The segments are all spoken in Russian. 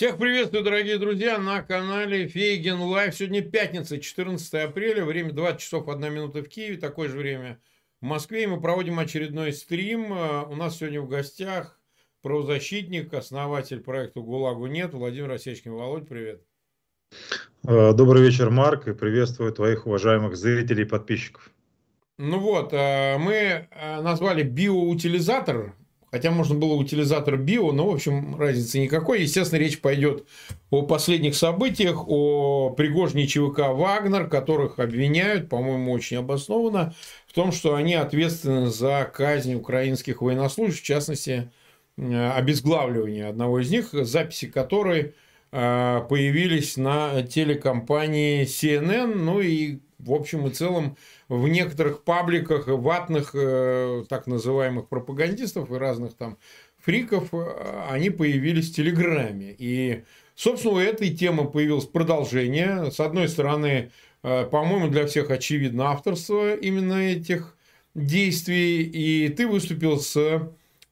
Всех приветствую, дорогие друзья, на канале Фейгин Live. Сегодня пятница, 14 апреля, время 20 часов 1 минута в Киеве, такое же время в Москве. И мы проводим очередной стрим. Э, у нас сегодня в гостях правозащитник, основатель проекта «ГУЛАГу нет» Владимир Осечкин. Володь, привет. Э, добрый вечер, Марк, и приветствую твоих уважаемых зрителей и подписчиков. Ну вот, э, мы назвали биоутилизатор Хотя можно было утилизатор био, но, в общем, разницы никакой. Естественно, речь пойдет о последних событиях, о Пригожне ЧВК «Вагнер», которых обвиняют, по-моему, очень обоснованно, в том, что они ответственны за казнь украинских военнослужащих, в частности, э, обезглавливание одного из них, записи которой э, появились на телекомпании CNN, ну и в общем и целом в некоторых пабликах ватных э, так называемых пропагандистов и разных там фриков, э, они появились в Телеграме. И, собственно, у этой темы появилось продолжение. С одной стороны, э, по-моему, для всех очевидно авторство именно этих действий. И ты выступил с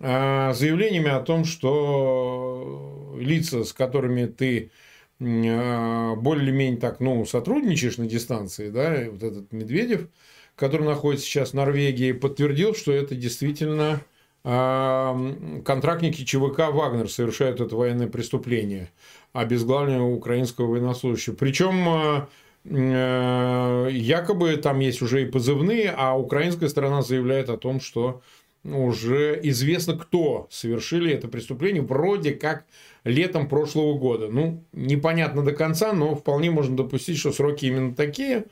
заявлениями о том, что лица, с которыми ты более-менее так, ну, сотрудничаешь на дистанции, да, вот этот Медведев, который находится сейчас в Норвегии, подтвердил, что это действительно а, контрактники ЧВК «Вагнер» совершают это военное преступление, обезглавливание украинского военнослужащего. Причем а, якобы там есть уже и позывные, а украинская сторона заявляет о том, что уже известно, кто совершили это преступление, вроде как летом прошлого года. Ну, непонятно до конца, но вполне можно допустить, что сроки именно такие.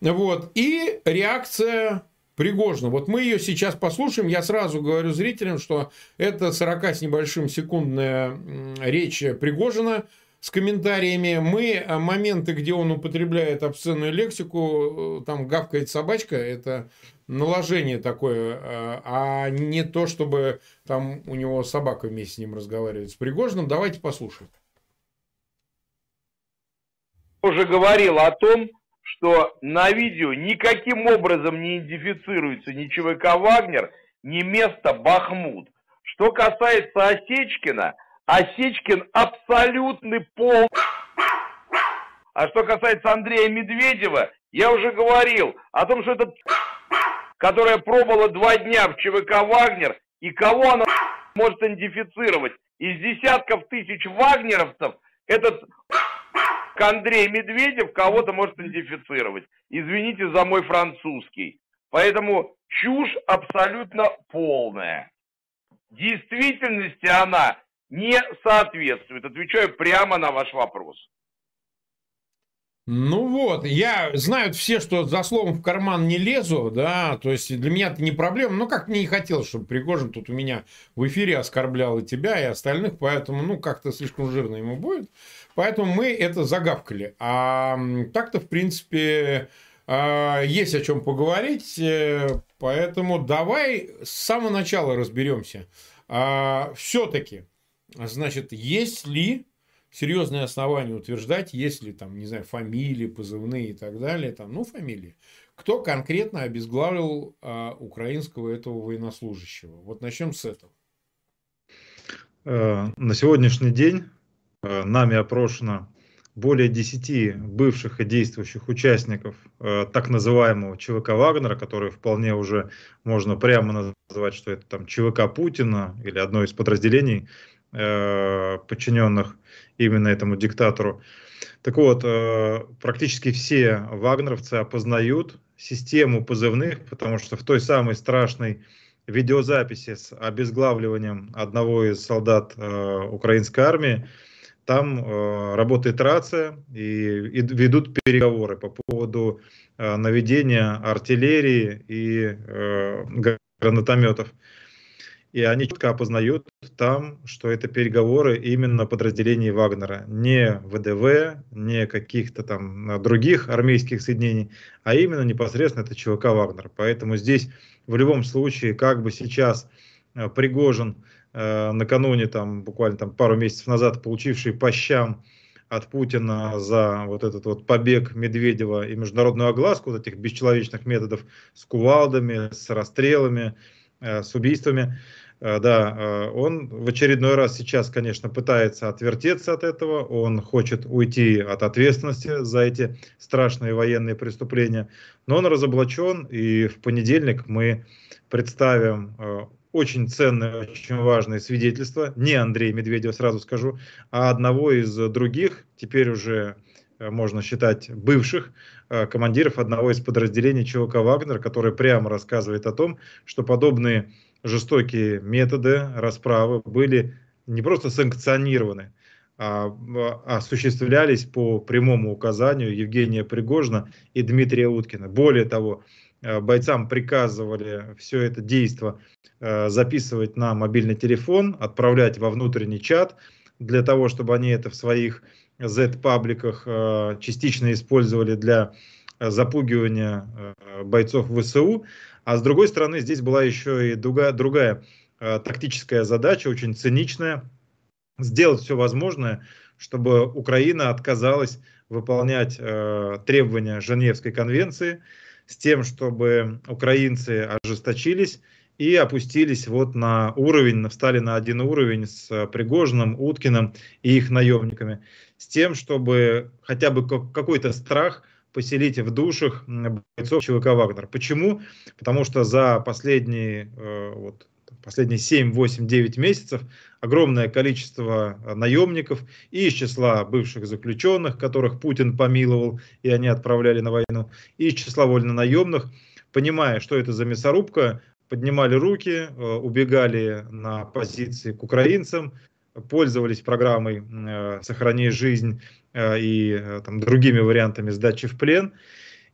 Вот. И реакция Пригожина. Вот мы ее сейчас послушаем. Я сразу говорю зрителям, что это 40 с небольшим секундная речь Пригожина с комментариями. Мы э, моменты, где он употребляет обсценную лексику, э, там гавкает собачка, это наложение такое, э, а не то, чтобы там у него собака вместе с ним разговаривает с Пригожиным. Давайте послушаем. Уже говорил о том, что на видео никаким образом не идентифицируется ни ЧВК «Вагнер», ни место «Бахмут». Что касается Осечкина, Осечкин абсолютный пол... А что касается Андрея Медведева, я уже говорил о том, что этот которая пробовала два дня в ЧВК «Вагнер», и кого она может идентифицировать. Из десятков тысяч вагнеровцев этот Андрей Медведев кого-то может идентифицировать. Извините за мой французский. Поэтому чушь абсолютно полная. Действительности она не соответствует. Отвечаю прямо на ваш вопрос. Ну вот, я знают все, что за словом в карман не лезу, да, то есть для меня это не проблема, но как мне не хотелось, чтобы Пригожин тут у меня в эфире оскорблял и тебя, и остальных, поэтому, ну, как-то слишком жирно ему будет, поэтому мы это загавкали. А так-то, в принципе, а, есть о чем поговорить, э, поэтому давай с самого начала разберемся. А, Все-таки, значит, есть ли серьезные основания утверждать, если там, не знаю, фамилии, позывные и так далее, там, ну, фамилии, кто конкретно обезглавил а, украинского этого военнослужащего. Вот начнем с этого. Э, на сегодняшний день э, нами опрошено более 10 бывших и действующих участников э, так называемого ЧВК Вагнера, который вполне уже можно прямо назвать, что это там ЧВК Путина или одно из подразделений э, подчиненных именно этому диктатору. Так вот, э, практически все вагнеровцы опознают систему позывных, потому что в той самой страшной видеозаписи с обезглавливанием одного из солдат э, украинской армии, там э, работает рация и, ведут переговоры по поводу наведения артиллерии и гранатометов и они четко опознают там, что это переговоры именно подразделений Вагнера, не ВДВ, не каких-то там а, других армейских соединений, а именно непосредственно это ЧВК Вагнер. Поэтому здесь в любом случае, как бы сейчас а, Пригожин э, накануне, там, буквально там, пару месяцев назад, получивший по щам от Путина за вот этот вот побег Медведева и международную огласку вот этих бесчеловечных методов с кувалдами, с расстрелами, э, с убийствами, да, он в очередной раз сейчас, конечно, пытается отвертеться от этого, он хочет уйти от ответственности за эти страшные военные преступления, но он разоблачен, и в понедельник мы представим очень ценное, очень важное свидетельство, не Андрея Медведева, сразу скажу, а одного из других, теперь уже э, можно считать бывших э, командиров одного из подразделений ЧВК «Вагнер», который прямо рассказывает о том, что подобные жестокие методы расправы были не просто санкционированы, а, а осуществлялись по прямому указанию Евгения Пригожина и Дмитрия Уткина. Более того, Э, бойцам приказывали все это действо э, записывать на мобильный телефон, отправлять во внутренний чат, для того, чтобы они это в своих Z-пабликах э, частично использовали для запугивания бойцов ВСУ. А с другой стороны, здесь была еще и другая, другая тактическая задача, очень циничная, сделать все возможное, чтобы Украина отказалась выполнять требования Женевской конвенции, с тем, чтобы украинцы ожесточились и опустились вот на уровень, встали на один уровень с Пригожиным, Уткиным и их наемниками, с тем, чтобы хотя бы какой-то страх поселить в душах бойцов ЧВК «Вагнер». Почему? Потому что за последние, э, вот, последние 7, 8, 9 месяцев огромное количество э, наемников и из числа бывших заключенных, которых Путин помиловал, и они отправляли на войну, и из числа вольнонаемных, понимая, что это за мясорубка, поднимали руки, э, убегали на позиции к украинцам, пользовались программой э, «Сохрани жизнь» и там, другими вариантами сдачи в плен –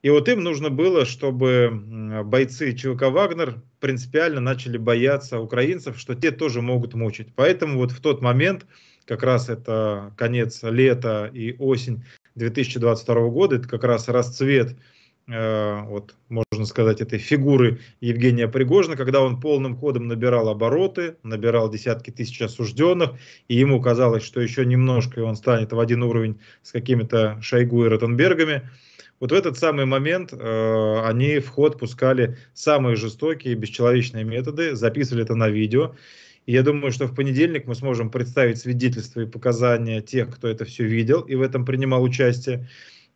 и вот им нужно было, чтобы бойцы ЧВК «Вагнер» принципиально начали бояться украинцев, что те тоже могут мучить. Поэтому вот в тот момент, как раз это конец лета и осень 2022 года, это как раз расцвет э, вот, можно сказать, этой фигуры Евгения Пригожина, когда он полным ходом набирал обороты, набирал десятки тысяч осужденных, и ему казалось, что еще немножко и он станет в один уровень с какими-то Шойгу и Ротенбергами. Вот в этот самый момент э, они в ход пускали самые жестокие, бесчеловечные методы, записывали это на видео. И я думаю, что в понедельник мы сможем представить свидетельства и показания тех, кто это все видел и в этом принимал участие.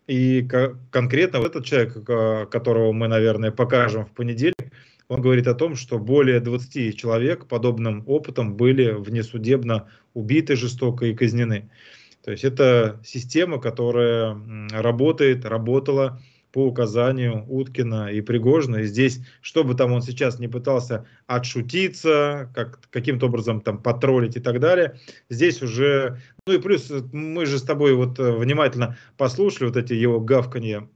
И конкретно вот этот человек, которого мы, наверное, покажем в понедельник, он говорит о том, что более 20 человек подобным опытом были внесудебно убиты жестоко и казнены. То есть это система, которая работает, работала по указанию Уткина и Пригожина. И здесь, что бы там он сейчас не пытался отшутиться, как, каким-то образом там потроллить и так далее, здесь уже... Ну и плюс мы же с тобой вот э, внимательно послушали вот эти его гавканье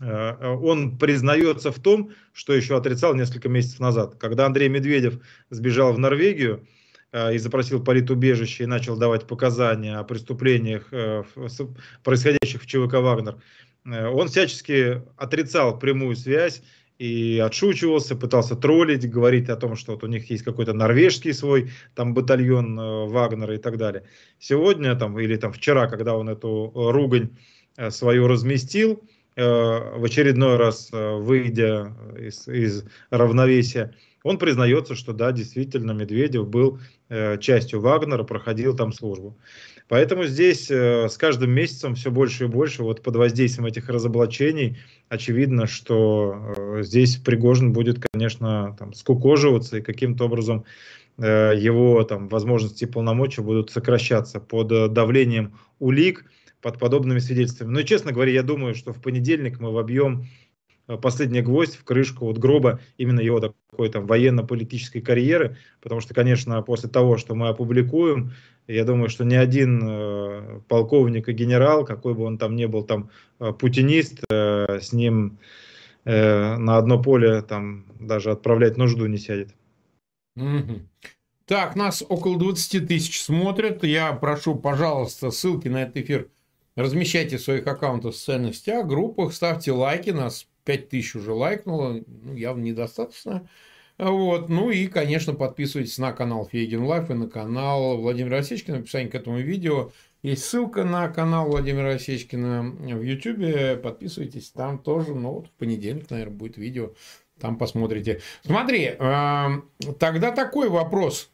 э, он признается в том, что еще отрицал несколько месяцев назад. Когда Андрей Медведев сбежал в Норвегию, Э, и запросил политубежище и начал давать показания о преступлениях, э, происходящих в ЧВК «Вагнер», э, он всячески отрицал прямую связь и отшучивался, пытался троллить, говорить о том, что вот у них есть какой-то норвежский свой там батальон Вагнера и так далее. Сегодня там или там вчера, когда он эту ругань свою разместил, в очередной раз выйдя из, из равновесия, он признается, что да, действительно, Медведев был э, частью Вагнера, проходил там службу. Поэтому здесь э, с каждым месяцем все больше и больше, вот под воздействием этих разоблачений, очевидно, что э, здесь Пригожин будет, конечно, там, скукоживаться и каким-то образом э, его там, возможности и полномочия будут сокращаться под э, давлением улик, под подобными свидетельствами. Но, честно говоря, я думаю, что в понедельник мы вобьем последний гвоздь в крышку вот гроба именно его такой там военно-политической карьеры, потому что, конечно, после того, что мы опубликуем, я думаю, что ни один э, полковник и генерал, какой бы он там ни был там э, путинист, э, с ним э, на одно поле там даже отправлять нужду не сядет. Угу. Так, нас около 20 тысяч смотрят. Я прошу, пожалуйста, ссылки на этот эфир размещайте в своих аккаунтах в социальных сетях, группах, ставьте лайки, нас 5000 уже лайкнуло, ну, явно недостаточно. Вот. Ну и, конечно, подписывайтесь на канал Фейгин Live и на канал Владимира Осечкина. В описании к этому видео есть ссылка на канал Владимира Осечкина в YouTube. Подписывайтесь там тоже. Ну вот в понедельник, наверное, будет видео Там посмотрите. Смотри, э, тогда такой вопрос.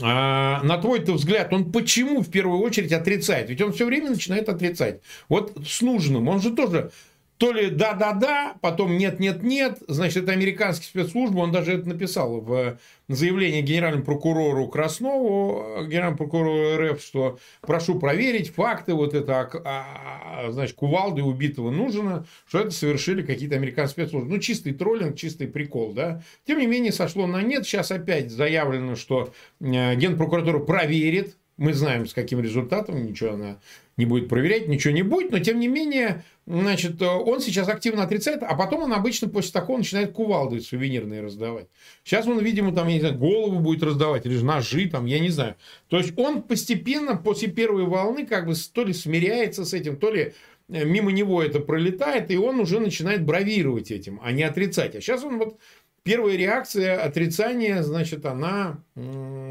А, на твой-то взгляд, он почему в первую очередь отрицает? Ведь он все время начинает отрицать. Вот с нужным. Он же тоже то ли да-да-да, потом нет-нет-нет. Значит, это американские спецслужбы, он даже это написал в заявлении генеральному прокурору Краснову, генеральному прокурору РФ, что прошу проверить факты вот это, а, а, значит, кувалды убитого нужно, что это совершили какие-то американские спецслужбы. Ну, чистый троллинг, чистый прикол, да. Тем не менее, сошло на нет. Сейчас опять заявлено, что э, генпрокуратура проверит мы знаем, с каким результатом, ничего она не будет проверять, ничего не будет, но тем не менее, значит, он сейчас активно отрицает, а потом он обычно после такого начинает кувалды сувенирные раздавать. Сейчас он, видимо, там, я не знаю, голову будет раздавать, или же ножи, там, я не знаю. То есть он постепенно после первой волны как бы то ли смиряется с этим, то ли э, мимо него это пролетает, и он уже начинает бравировать этим, а не отрицать. А сейчас он вот первая реакция отрицания, значит, она,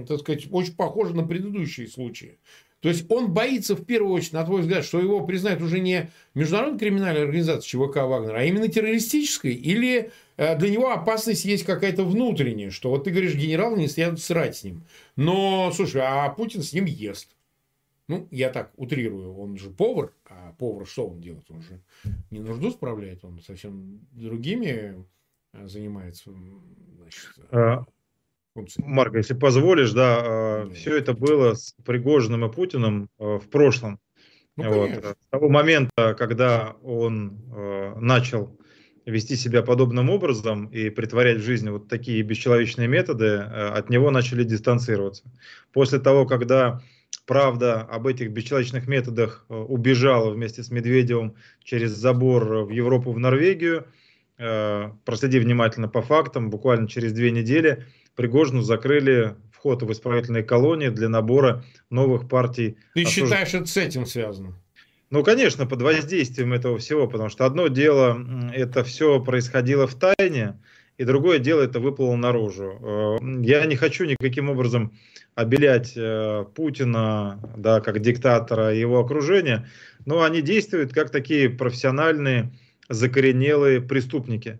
так сказать, очень похожа на предыдущие случаи. То есть он боится в первую очередь, на твой взгляд, что его признают уже не международной криминальной организацией ЧВК Вагнер, а именно террористической, или э, для него опасность есть какая-то внутренняя, что вот ты говоришь, генерал не следует срать с ним. Но, слушай, а Путин с ним ест. Ну, я так утрирую, он же повар, а повар что он делает? Он же не нужду справляет, он совсем другими Э, занимается значит, а, Марк, если позволишь, да, а, да, все это было с Пригожиным и Путиным в прошлом. Ну, вот. С того момента, когда он начал вести себя подобным образом и притворять в жизнь вот такие бесчеловечные методы, от него начали дистанцироваться. После того, когда правда об этих бесчеловечных методах убежала вместе с Медведевым через забор в Европу, в Норвегию, Э, проследи внимательно по фактам, буквально через две недели Пригожину закрыли вход в исправительные колонии для набора новых партий. Ты осуж... считаешь, это с этим связано? Ну, конечно, под воздействием этого всего, потому что одно дело, это все происходило в тайне, и другое дело, это выплыло наружу. Э, я не хочу никаким образом обелять э, Путина, да, как диктатора и его окружения, но они действуют как такие профессиональные закоренелые преступники.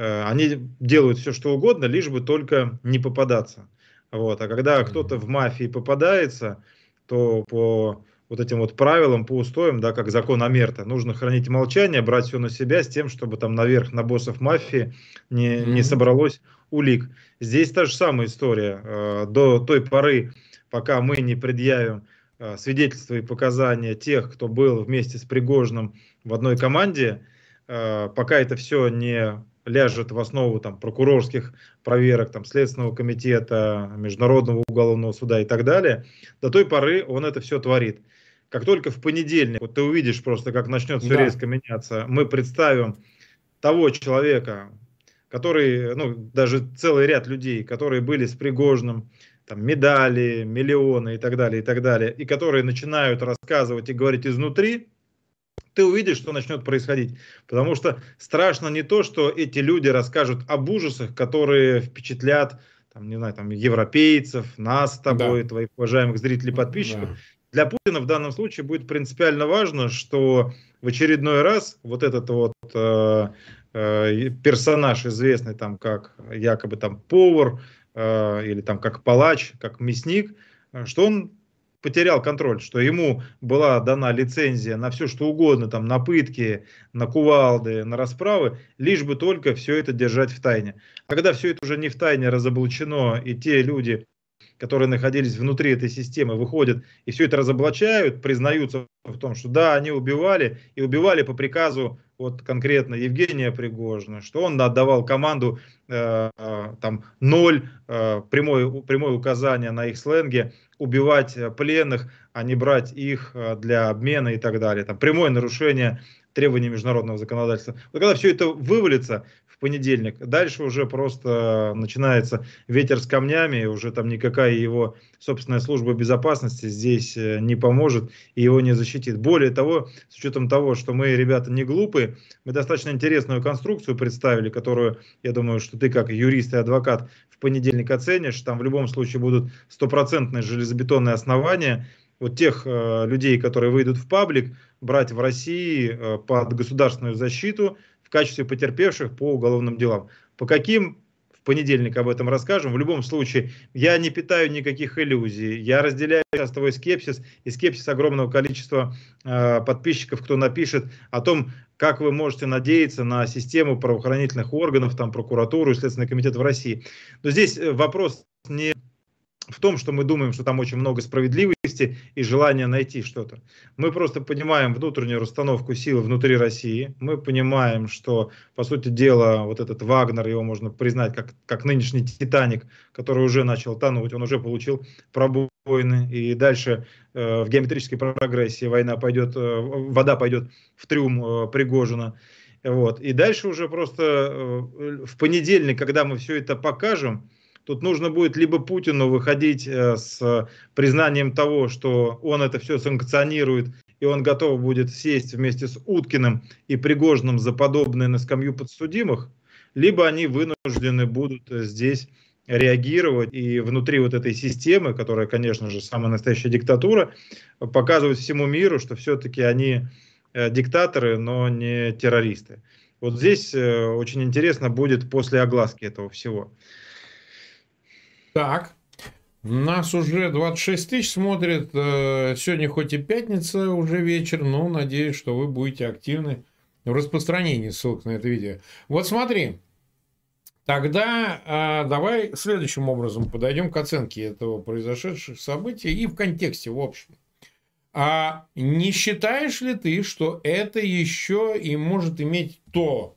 Э, они делают все, что угодно, лишь бы только не попадаться. Вот. А когда кто-то в мафии попадается, то по вот этим вот правилам, по устоям, да, как закон Амерта, нужно хранить молчание, брать все на себя с тем, чтобы там наверх на боссов мафии не, не собралось улик. Здесь та же самая история. Э, до той поры, пока мы не предъявим э, свидетельства и показания тех, кто был вместе с Пригожным в одной команде, пока это все не ляжет в основу там, прокурорских проверок, там, Следственного комитета, Международного уголовного суда и так далее, до той поры он это все творит. Как только в понедельник, вот ты увидишь просто, как начнет все да. резко меняться, мы представим того человека, который, ну, даже целый ряд людей, которые были с Пригожным, там, медали, миллионы и так далее, и так далее, и которые начинают рассказывать и говорить изнутри, ты увидишь, что начнет происходить. Потому что страшно не то, что эти люди расскажут об ужасах, которые впечатлят, там, не знаю, там, европейцев, нас с тобой, да. твоих уважаемых зрителей, подписчиков. Да. Для Путина в данном случае будет принципиально важно, что в очередной раз вот этот вот э, э, персонаж известный там как якобы там повар э, или там как палач, как мясник, э, что он потерял контроль, что ему была дана лицензия на все что угодно, там, на пытки, на кувалды, на расправы, лишь бы только все это держать в тайне. Когда все это уже не в тайне разоблачено, и те люди, которые находились внутри этой системы, выходят и все это разоблачают, признаются в том, что да, они убивали, и убивали по приказу вот конкретно Евгения Пригожина, что он отдавал команду э, э там ноль, э, прямое, прямое указание на их сленге, убивать э, пленных, а не брать их э, для обмена и так далее. Там прямое нарушение требований международного законодательства. Вот когда все это вывалится, понедельник. Дальше уже просто начинается ветер с камнями, уже там никакая его собственная служба безопасности здесь э, не поможет и его не защитит. Более того, с учетом того, что мы, ребята, не глупые, мы достаточно интересную конструкцию представили, которую, я думаю, что ты как юрист и адвокат в понедельник оценишь. Там в любом случае будут стопроцентные железобетонные основания, вот тех э, людей, которые выйдут в паблик, брать в России э, под государственную защиту, в качестве потерпевших по уголовным делам. По каким в понедельник об этом расскажем. В любом случае, я не питаю никаких иллюзий. Я разделяю сейчас твой скепсис и скепсис огромного количества э, подписчиков, кто напишет о том, как вы можете надеяться на систему правоохранительных органов, там, прокуратуру и Следственный комитет в России. Но здесь э, вопрос не в том, что мы думаем, что там очень много справедливости и желания найти что-то. Мы просто понимаем внутреннюю расстановку сил внутри России. Мы понимаем, что, по сути дела, вот этот Вагнер, его можно признать как, как нынешний Титаник, который уже начал тонуть, он уже получил пробоины, и дальше э, в геометрической прогрессии война пойдет, э, вода пойдет в трюм э, Пригожина. Вот. И дальше уже просто э, в понедельник, когда мы все это покажем, Тут нужно будет либо Путину выходить э, с признанием того, что он это все санкционирует, и он готов будет сесть вместе с Уткиным и Пригожным за подобное на скамью подсудимых, либо они вынуждены будут здесь реагировать и внутри вот этой системы, которая, конечно же, самая настоящая диктатура, показывать всему миру, что все-таки они э, диктаторы, но не террористы. Вот здесь э, очень интересно будет после огласки этого всего. Так, нас уже 26 тысяч смотрит. Э, сегодня хоть и пятница, уже вечер, но надеюсь, что вы будете активны в распространении ссылок на это видео. Вот смотри, тогда а, давай следующим образом подойдем к оценке этого произошедших событий и в контексте в общем. А не считаешь ли ты, что это еще и может иметь то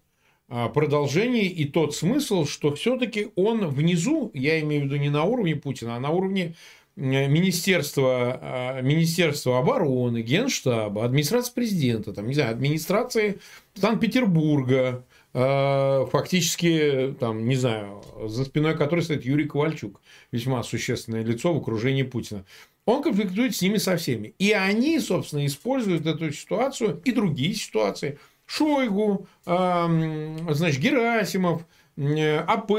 продолжение и тот смысл, что все-таки он внизу, я имею в виду не на уровне Путина, а на уровне Министерства, а, Министерства обороны, Генштаба, администрации президента, там, не знаю, администрации Санкт-Петербурга, а, фактически, там, не знаю, за спиной которой стоит Юрий Ковальчук, весьма существенное лицо в окружении Путина. Он конфликтует с ними со всеми. И они, собственно, используют эту ситуацию и другие ситуации – Шойгу, значит, Герасимов, АП,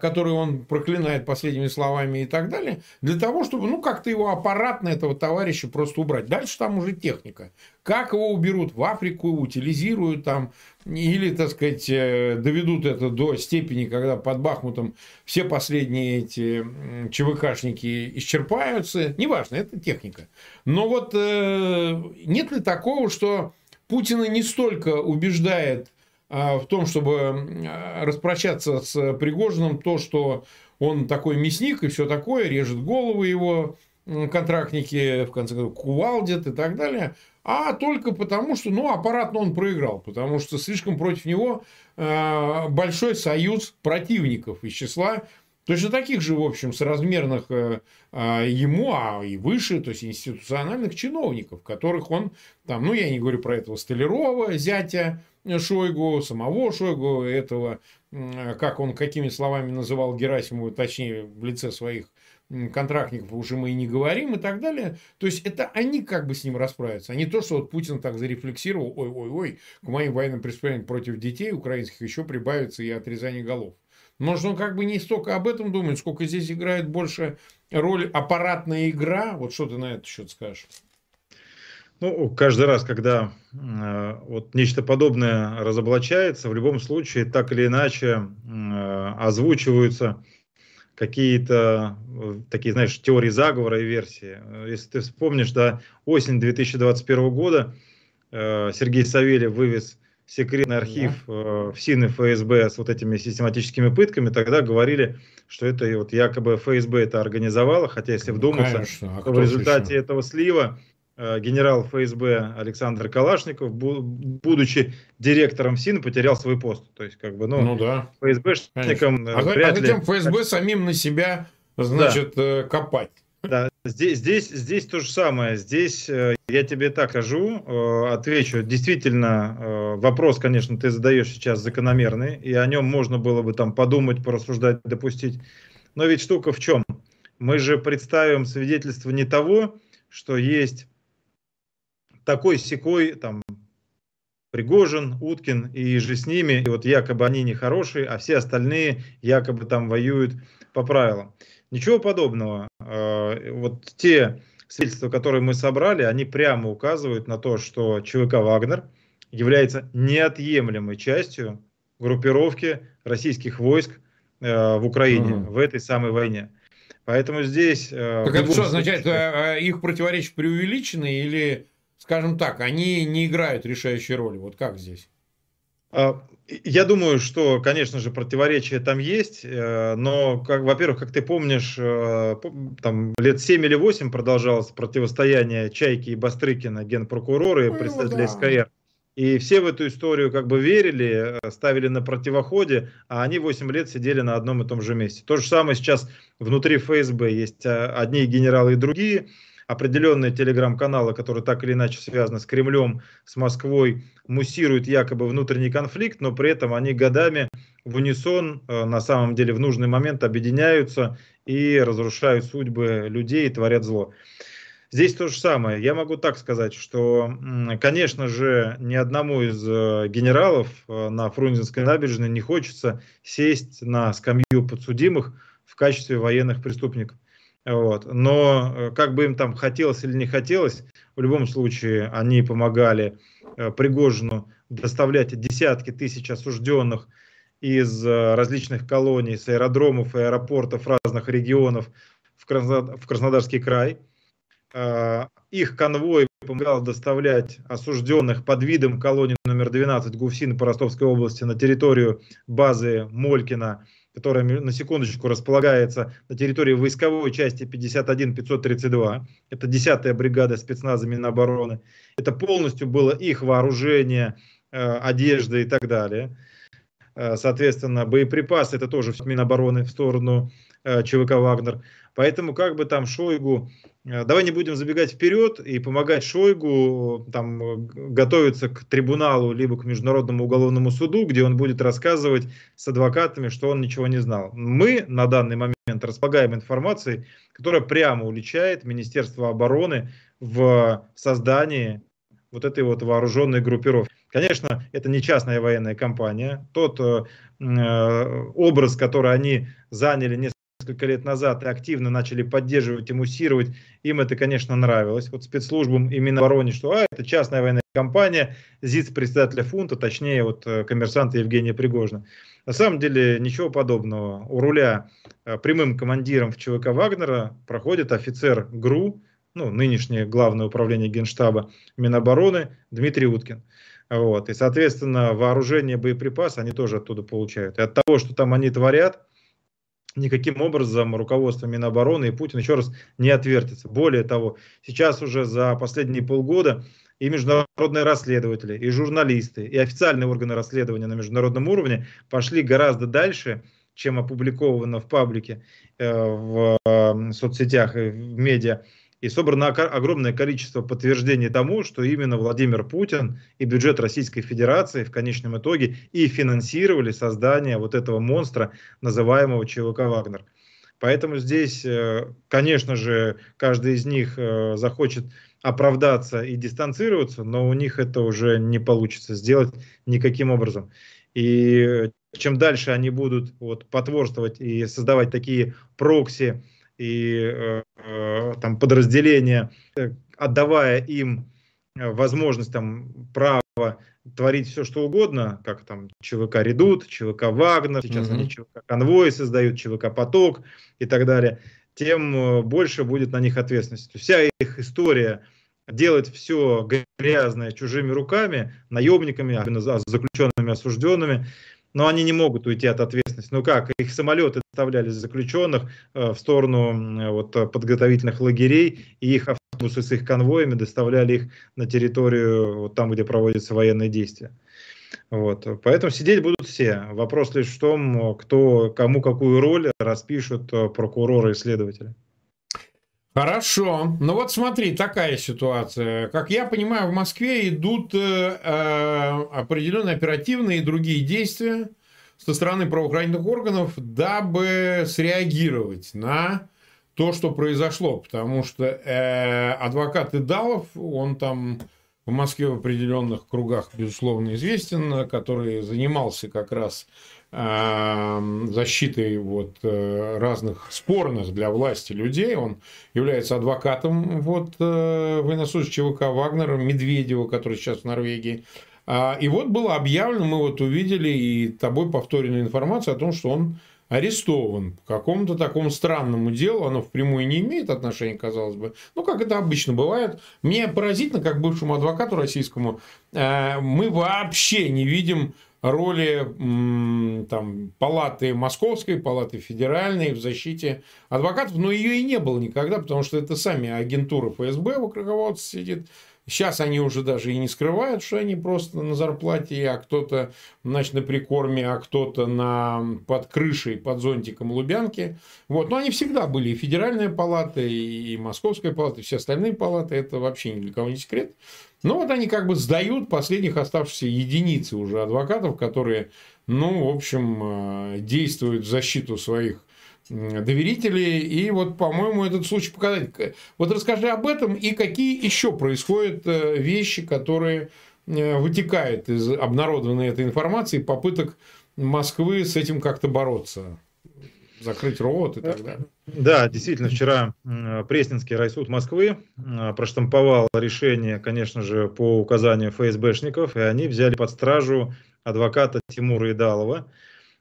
который он проклинает последними словами и так далее, для того, чтобы, ну, как-то его аппаратно этого товарища просто убрать. Дальше там уже техника. Как его уберут в Африку, утилизируют там, или, так сказать, э, доведут это до степени, когда под Бахмутом все последние эти ЧВКшники исчерпаются. Неважно, это техника. Но вот э, нет ли такого, что Путина не столько убеждает а, в том, чтобы распрощаться с Пригожиным, то, что он такой мясник и все такое, режет головы его контрактники, в конце концов, кувалдят и так далее, а только потому, что, ну, аппаратно он проиграл, потому что слишком против него а, большой союз противников из числа Точно таких же, в общем, соразмерных э, а, ему, а и выше, то есть институциональных чиновников, которых он там, ну, я не говорю про этого Столярова, зятя Шойгу, самого Шойгу, этого, как он, какими словами называл Герасимова, точнее, в лице своих контрактников уже мы и не говорим и так далее. То есть, это они как бы с ним расправятся. А не то, что вот Путин так зарефлексировал, ой-ой-ой, к моим военным преступлениям против детей украинских еще прибавится и отрезание голов. Может, как бы не столько об этом думает, сколько здесь играет больше роль аппаратная игра. Вот что ты на это счет скажешь? Ну, каждый раз, когда э, вот нечто подобное разоблачается, в любом случае, так или иначе, э, озвучиваются какие-то э, такие, знаешь, теории заговора и версии. Если ты вспомнишь, да, осень 2021 года э, Сергей Савельев вывез секретный архив да. э, в СИН и ФСБ с вот этими систематическими пытками, тогда говорили, что это вот якобы ФСБ это организовало, хотя если ну, вдуматься, ну, а то в результате еще? этого слива э, генерал ФСБ Александр Калашников, бу будучи директором СИН, потерял свой пост. То есть, как бы, ну, ну да. ФСБшникам... Э, а, а затем ФСБ самим на себя, значит, да. Копать. Да, здесь, здесь, здесь то же самое. Здесь э, я тебе так скажу, э, отвечу. Действительно, э, вопрос, конечно, ты задаешь сейчас закономерный, и о нем можно было бы там подумать, порассуждать, допустить. Но ведь штука в чем? Мы же представим свидетельство не того, что есть такой секой там Пригожин, Уткин и же с ними, и вот якобы они нехорошие, а все остальные якобы там воюют по правилам. Ничего подобного. Э, вот те свидетельства, которые мы собрали, они прямо указывают на то, что ЧВК «Вагнер» является неотъемлемой частью группировки российских войск э, в Украине угу. в этой самой войне. Поэтому здесь... Э, так это что означает, их противоречия преувеличены или, скажем так, они не играют решающей роли? Вот как здесь? Я думаю, что, конечно же, противоречия там есть, э, но, как, во-первых, как ты помнишь, там лет 7 или 8 продолжалось противостояние Чайки и Бастрыкина, генпрокурора и ну, представителя да. СКР. И все в эту историю как бы верили, э, ставили на противоходе, а они 8 лет сидели на одном и том же месте. То же самое сейчас внутри ФСБ есть э, одни генералы и другие. Определенные телеграм-каналы, которые так или иначе связаны с Кремлем, с Москвой, муссируют якобы внутренний конфликт, но при этом они годами в унисон, э, на самом деле в нужный момент объединяются и разрушают судьбы людей и творят зло. Здесь то же самое. Я могу так сказать, что, конечно же, ни одному из э, генералов э, на Фрунзенской набережной не хочется сесть на скамью подсудимых в качестве военных преступников. Вот. Но э, как бы им там хотелось или не хотелось, в любом случае они помогали Пригожину доставлять десятки тысяч осужденных из различных колоний, с аэродромов и аэропортов разных регионов в Краснодарский край. Э, их конвой помогал доставлять осужденных под видом колонии номер 12 ГУФСИН по Ростовской области на территорию базы Молькина, которая, на секундочку, располагается на территории войсковой части 51-532. Это 10-я бригада спецназа Минобороны. Это полностью было их вооружение, э, одежда и так далее. Э, соответственно, боеприпасы это тоже Минобороны в сторону ЧВК «Вагнер». Поэтому как бы там Шойгу Э, давай не будем забегать вперед и помогать Шойгу там, готовиться к трибуналу либо к Международному уголовному суду, где он будет рассказывать с адвокатами, что он ничего не знал. Мы на данный момент располагаем информацией, которая прямо уличает Министерство обороны в создании вот этой вот вооруженной группировки. Конечно, это не частная военная компания. Тот э, э образ, который они заняли несколько несколько лет назад и активно начали поддерживать и муссировать, им это, конечно, нравилось. Вот спецслужбам и Минобороне, что а, это частная военная компания, ЗИЦ председателя фунта, точнее, вот э, коммерсанта Евгения Пригожина. На самом деле ничего подобного. У руля э, прямым командиром в ЧВК Вагнера проходит офицер ГРУ, ну, нынешнее главное управление Генштаба Минобороны Дмитрий Уткин. Вот. И, соответственно, вооружение, боеприпасы они тоже оттуда получают. И от того, что там они творят, никаким образом руководство Минобороны и Путин еще раз не отвертится. Более того, сейчас уже за последние полгода и международные расследователи, и журналисты, и официальные органы расследования на международном уровне пошли гораздо дальше, чем опубликовано в паблике, э, в э, соцсетях и в медиа и собрано огромное количество подтверждений тому, что именно Владимир Путин и бюджет Российской Федерации в конечном итоге и финансировали создание вот этого монстра, называемого ЧВК «Вагнер». Поэтому здесь, э, конечно же, каждый из них э, захочет оправдаться и дистанцироваться, но у них это уже не получится сделать никаким образом. И чем дальше они будут вот, потворствовать и создавать такие прокси, и э, э, там подразделения, э, отдавая им возможность там право творить все что угодно, как там ЧВК Редут, ЧВК Вагнер, сейчас mm-hmm. они ЧВК Конвой создают, ЧВК Поток и так далее, тем больше будет на них ответственность. Вся их история делать все грязное чужими руками, наемниками, особенно заключенными, осужденными, но они не могут уйти от ответственности. Ну как, их самолеты доставляли заключенных э, в сторону вот, подготовительных лагерей, и их автобусы с их конвоями доставляли их на территорию, вот там, где проводятся военные действия. Вот. Поэтому сидеть будут все. Вопрос лишь в том, кто, кому какую роль распишут э, прокуроры и следователи. Хорошо. Ну вот смотри, такая ситуация. Как я понимаю, в Москве идут э, э, определенные оперативные и другие действия со стороны правоохранительных органов, дабы среагировать на то, что произошло. Потому что э, адвокат Идалов, он там в Москве в определенных кругах, безусловно, известен, который занимался как раз защитой вот э, разных спорных для власти людей. Он является адвокатом вот э, военнослужащего ЧВК Вагнера, Медведева, который сейчас в Норвегии. А, и вот было объявлено, мы вот увидели и тобой повторенную информацию о том, что он арестован по какому-то такому странному делу, оно впрямую не имеет отношения, казалось бы, ну, как это обычно бывает. Мне поразительно, как бывшему адвокату российскому, э, мы вообще не видим роли там, палаты московской, палаты федеральной в защите адвокатов, но ее и не было никогда, потому что это сами агентуры ФСБ в руководстве сидит, Сейчас они уже даже и не скрывают, что они просто на зарплате, а кто-то значит, на прикорме, а кто-то на, под крышей, под зонтиком Лубянки. Вот. Но они всегда были и федеральная палата, и Московская палата, и все остальные палаты. Это вообще ни для кого не секрет. Но вот они как бы сдают последних оставшихся единицы уже адвокатов, которые, ну, в общем, э, действуют в защиту своих доверителей. И вот, по-моему, этот случай показать. Вот расскажи об этом и какие еще происходят э, вещи, которые э, вытекают из обнародованной этой информации, попыток Москвы с этим как-то бороться закрыть ровот и так далее. Да, действительно, вчера Пресненский райсуд Москвы проштамповал решение, конечно же, по указанию ФСБшников, и они взяли под стражу адвоката Тимура Идалова,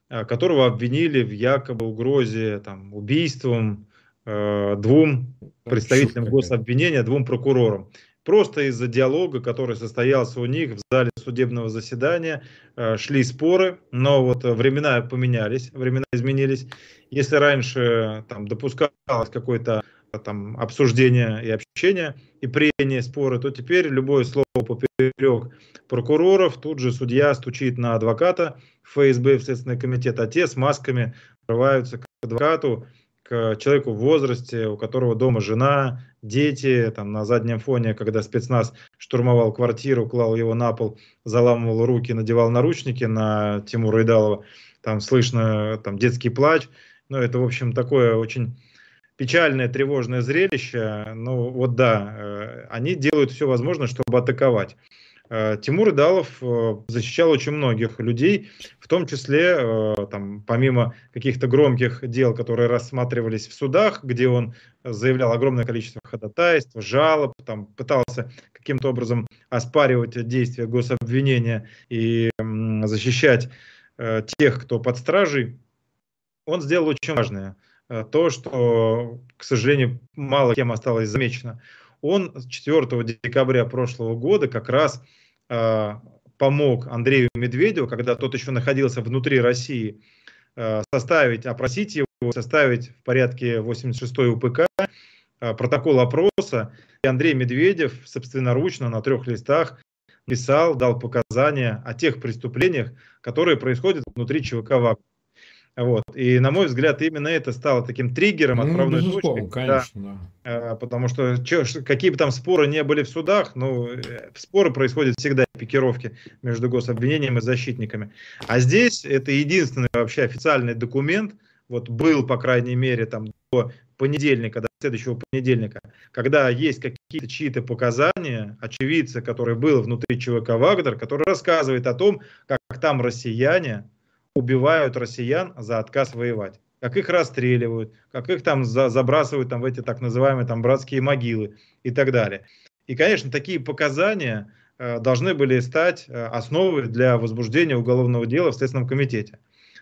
которого обвинили в якобы угрозе там, убийством э, двум представителям гособвинения, двум прокурорам. Просто из-за диалога, который состоялся у них в зале судебного заседания, э, шли споры, но вот времена поменялись, времена изменились. Если раньше там допускалось какое-то там обсуждение и общение и прения споры, то теперь любое слово поперек прокуроров, тут же судья стучит на адвоката ФСБ, в Следственный комитет, а те с масками врываются к адвокату, к человеку в возрасте, у которого дома жена, дети, там на заднем фоне, когда спецназ штурмовал квартиру, клал его на пол, заламывал руки, надевал наручники на Тимура Идалова, там слышно там детский плач, ну это, в общем, такое очень печальное, тревожное зрелище. Ну вот да, э, они делают все возможное, чтобы атаковать. Э, Тимур Идалов э, защищал очень многих людей, в том числе, там, помимо каких-то громких дел, которые рассматривались в судах, где он заявлял огромное количество ходатайств, жалоб, там, пытался каким-то образом оспаривать действия гособвинения и защищать тех, кто под стражей, он сделал очень важное – то, что, к сожалению, мало кем осталось замечено. Он 4 декабря прошлого года как раз э, помог Андрею Медведеву, когда тот еще находился внутри России, э, составить, опросить его, составить в порядке 86 УПК э, протокол опроса. И Андрей Медведев собственноручно на трех листах писал, дал показания о тех преступлениях, которые происходят внутри ЧВК ВАГНер. Вот. И, на мой взгляд, именно это стало таким триггером, ну, отправной ну, точкой. Конечно, да. да. Потому что чё, какие бы там споры не были в судах, ну, э, споры происходят всегда, пикировки между гособвинением и защитниками. А здесь это единственный вообще официальный документ, вот был, по крайней мере, там до понедельника, до следующего понедельника, когда есть какие-то чьи-то показания, очевидца, который был внутри ЧВК «Вагнер», который рассказывает о том, как там россияне убивают россиян за отказ воевать, как их расстреливают, как их там за, забрасывают там, в эти так называемые там братские могилы и так далее. И, конечно, такие показания э, должны были стать э, основой для возбуждения уголовного дела в Следственном комитете.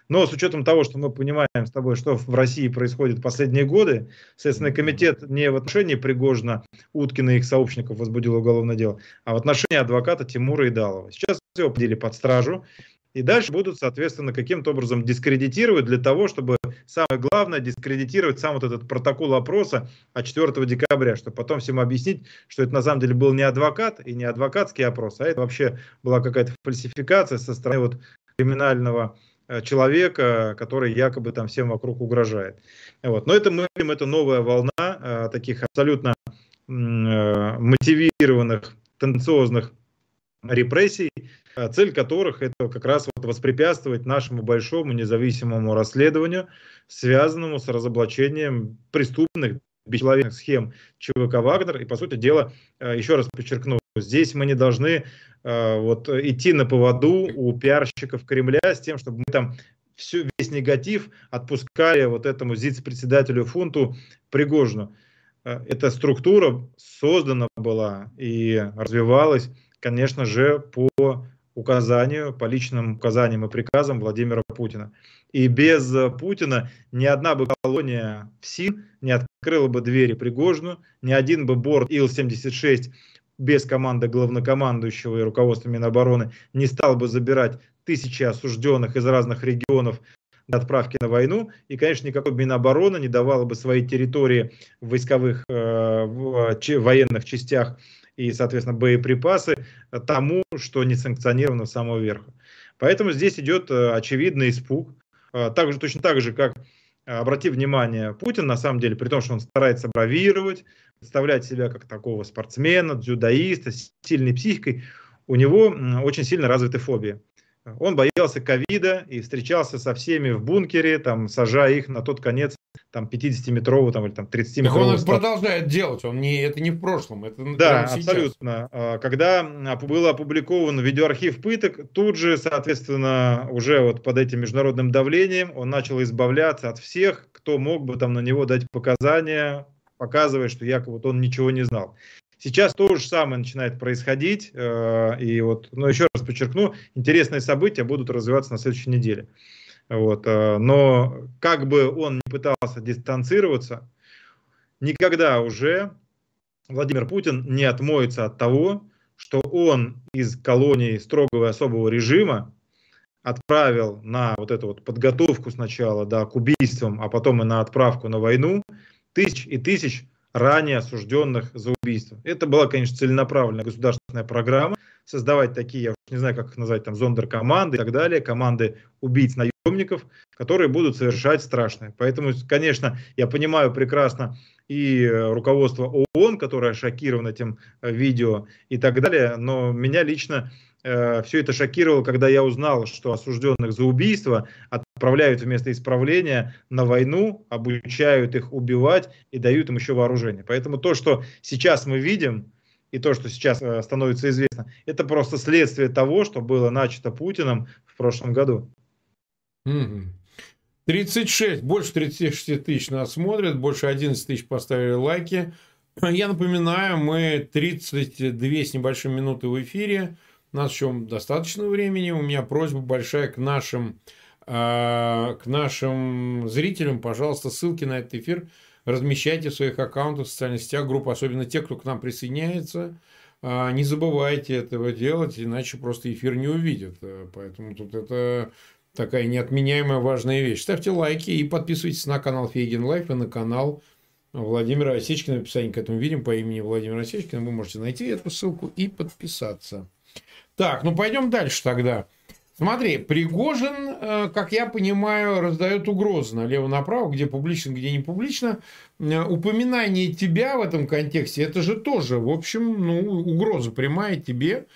Но с учетом того, что мы понимаем с тобой, что в России происходит последние годы, Следственный комитет не в отношении Пригожина, Уткина и их сообщников возбудил уголовное дело, а в отношении адвоката Тимура Идалова. Сейчас его подели под стражу, и дальше будут, соответственно, каким-то образом дискредитировать для того, чтобы самое главное дискредитировать сам вот этот протокол опроса от 4 декабря, чтобы потом всем объяснить, что это на самом деле был не адвокат и не адвокатский опрос, а это вообще была какая-то фальсификация со стороны вот криминального э, человека, который якобы там всем вокруг угрожает. Вот. Но это мы видим, это новая волна э, таких абсолютно э, мотивированных, тенденциозных репрессий, цель которых это как раз вот воспрепятствовать нашему большому независимому расследованию, связанному с разоблачением преступных бесчеловечных схем ЧВК «Вагнер». И, по сути дела, э, еще раз подчеркну, здесь мы не должны э, вот, идти на поводу у пиарщиков Кремля с тем, чтобы мы там все, весь негатив отпускали вот этому ЗИЦ-председателю фунту Пригожину. Э, эта структура создана была и развивалась, конечно же, по указанию, по личным указаниям и приказам Владимира Путина. И без Путина ни одна бы колония в СИН не открыла бы двери Пригожину, ни один бы борт Ил-76 без команды главнокомандующего и руководства Минобороны не стал бы забирать тысячи осужденных из разных регионов для отправки на войну. И, конечно, никакой Минобороны не давала бы свои территории в войсковых э, в, в, военных частях и, соответственно, боеприпасы тому, что не санкционировано с самого верха. Поэтому здесь идет э, очевидный испуг. Э, также, точно так же, как, э, обрати внимание, Путин, на самом деле, при том, что он старается бравировать, представлять себя как такого спортсмена, дзюдоиста, с сильной психикой, у него очень сильно развиты фобии. Он боялся ковида и встречался со всеми в бункере, там, сажая их на тот конец там 50-метрового там, или там 30-метрового. Так он продолжает делать, он не, это не в прошлом, это Да, абсолютно. А, когда был опубликован видеоархив пыток, тут же, соответственно, уже вот под этим международным давлением он начал избавляться от всех, кто мог бы там на него дать показания, показывая, что якобы вот он ничего не знал. Сейчас то же самое начинает происходить. Э, и вот, но еще раз подчеркну, интересные события будут развиваться на следующей неделе. Вот, э, но как бы он ни пытался дистанцироваться, никогда уже Владимир Путин не отмоется от того, что он из колонии строгого и особого режима отправил на вот эту вот подготовку сначала да, к убийствам, а потом и на отправку на войну тысяч и тысяч ранее осужденных за убийство. Это была, конечно, целенаправленная государственная программа, создавать такие, я уж не знаю, как их назвать, там, зондеркоманды и так далее, команды убийц-наемников, которые будут совершать страшное. Поэтому, конечно, я понимаю прекрасно и руководство ООН, которое шокировано этим э, видео и так далее, но меня лично э, все это шокировало, когда я узнал, что осужденных за убийство отправляют вместо исправления на войну, обучают их убивать и дают им еще вооружение. Поэтому то, что сейчас мы видим, и то, что сейчас э, становится известно, это просто следствие того, что было начато Путиным в прошлом году. 36, больше 36 тысяч нас смотрят, больше 11 тысяч поставили лайки. Я напоминаю, мы 32 с небольшим минуты в эфире. У нас еще достаточно времени. У меня просьба большая к нашим, к нашим зрителям. Пожалуйста, ссылки на этот эфир размещайте в своих аккаунтах, в социальных сетях, группы, особенно те, кто к нам присоединяется. Э, не забывайте этого делать, иначе просто эфир не увидят. Э, поэтому тут это такая неотменяемая важная вещь. Ставьте лайки и подписывайтесь на канал Фейгин Live и на канал Владимира Осечкина. В описании к этому видео по имени Владимир Осечкин вы можете найти эту ссылку и подписаться. Так, ну пойдем дальше тогда. Смотри, Пригожин, э, как я понимаю, раздает угрозы налево-направо, где публично, где не публично. Э, упоминание тебя в этом контексте, это же тоже, в общем, ну, угроза прямая тебе.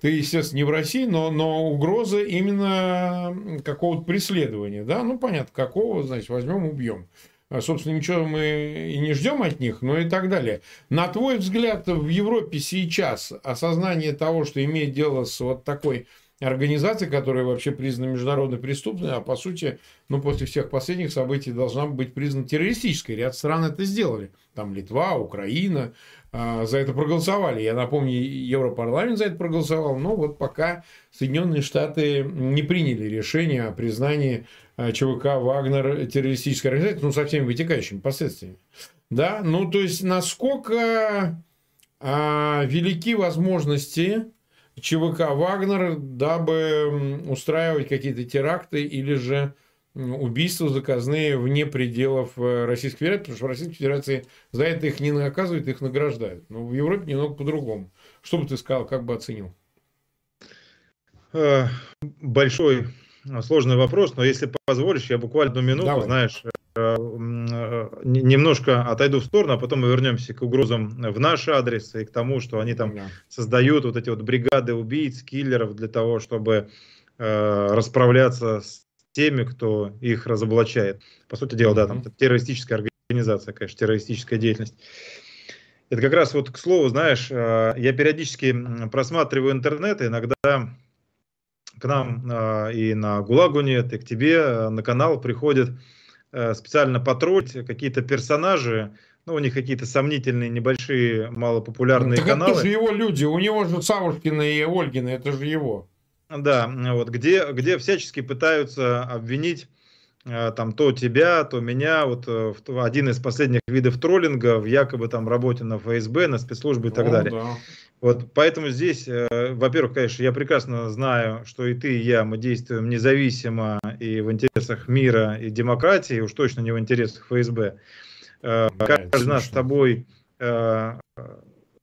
Ты, естественно, не в России, но, но угроза именно какого-то преследования. Да? Ну, понятно, какого, значит, возьмем, убьем. А, собственно, ничего мы и не ждем от них, но и так далее. На твой взгляд, в Европе сейчас осознание того, что имеет дело с вот такой организацией, которая вообще признана международной преступной, а по сути, ну, после всех последних событий должна быть признана террористической. Ряд стран это сделали. Там Литва, Украина э, за это проголосовали. Я напомню, Европарламент за это проголосовал, но вот пока Соединенные Штаты не приняли решение о признании Э, ЧВК «Вагнер» террористической организации, ну, со всеми вытекающими последствиями. Да, ну, то есть, насколько а, велики возможности ЧВК «Вагнер», дабы устраивать какие-то теракты или же убийства заказные вне пределов э, Российской Федерации, потому что в Российской Федерации за это их не наказывают, их награждают. Но в Европе немного по-другому. Что бы ты сказал, как бы оценил? Э, большой сложный вопрос, но если позволишь, я буквально одну минуту, Давай. знаешь, э, э, немножко отойду в сторону, а потом мы вернемся к угрозам в наш адрес и к тому, что они там да. создают вот эти вот бригады убийц, киллеров для того, чтобы э, расправляться с теми, кто их разоблачает. По сути дела, да, там террористическая организация, конечно, террористическая деятельность. Это как раз вот к слову, знаешь, э, я периодически просматриваю интернет, и иногда к нам э, и на ГУЛАГу нет, и к тебе э, на канал приходят э, специально потроллить какие-то персонажи, ну, у них какие-то сомнительные, небольшие, малопопулярные так каналы. это же его люди, у него же Савушкина и Ольгина, это же его. Да, вот где, где всячески пытаются обвинить э, там то тебя, то меня, вот э, один из последних видов троллинга в якобы там работе на ФСБ, на спецслужбы и так О, далее. Да. Вот поэтому здесь, э, во-первых, конечно, я прекрасно знаю, что и ты, и я, мы действуем независимо и в интересах мира и демократии, уж точно не в интересах ФСБ. Э, да, Каждый из нас с тобой э,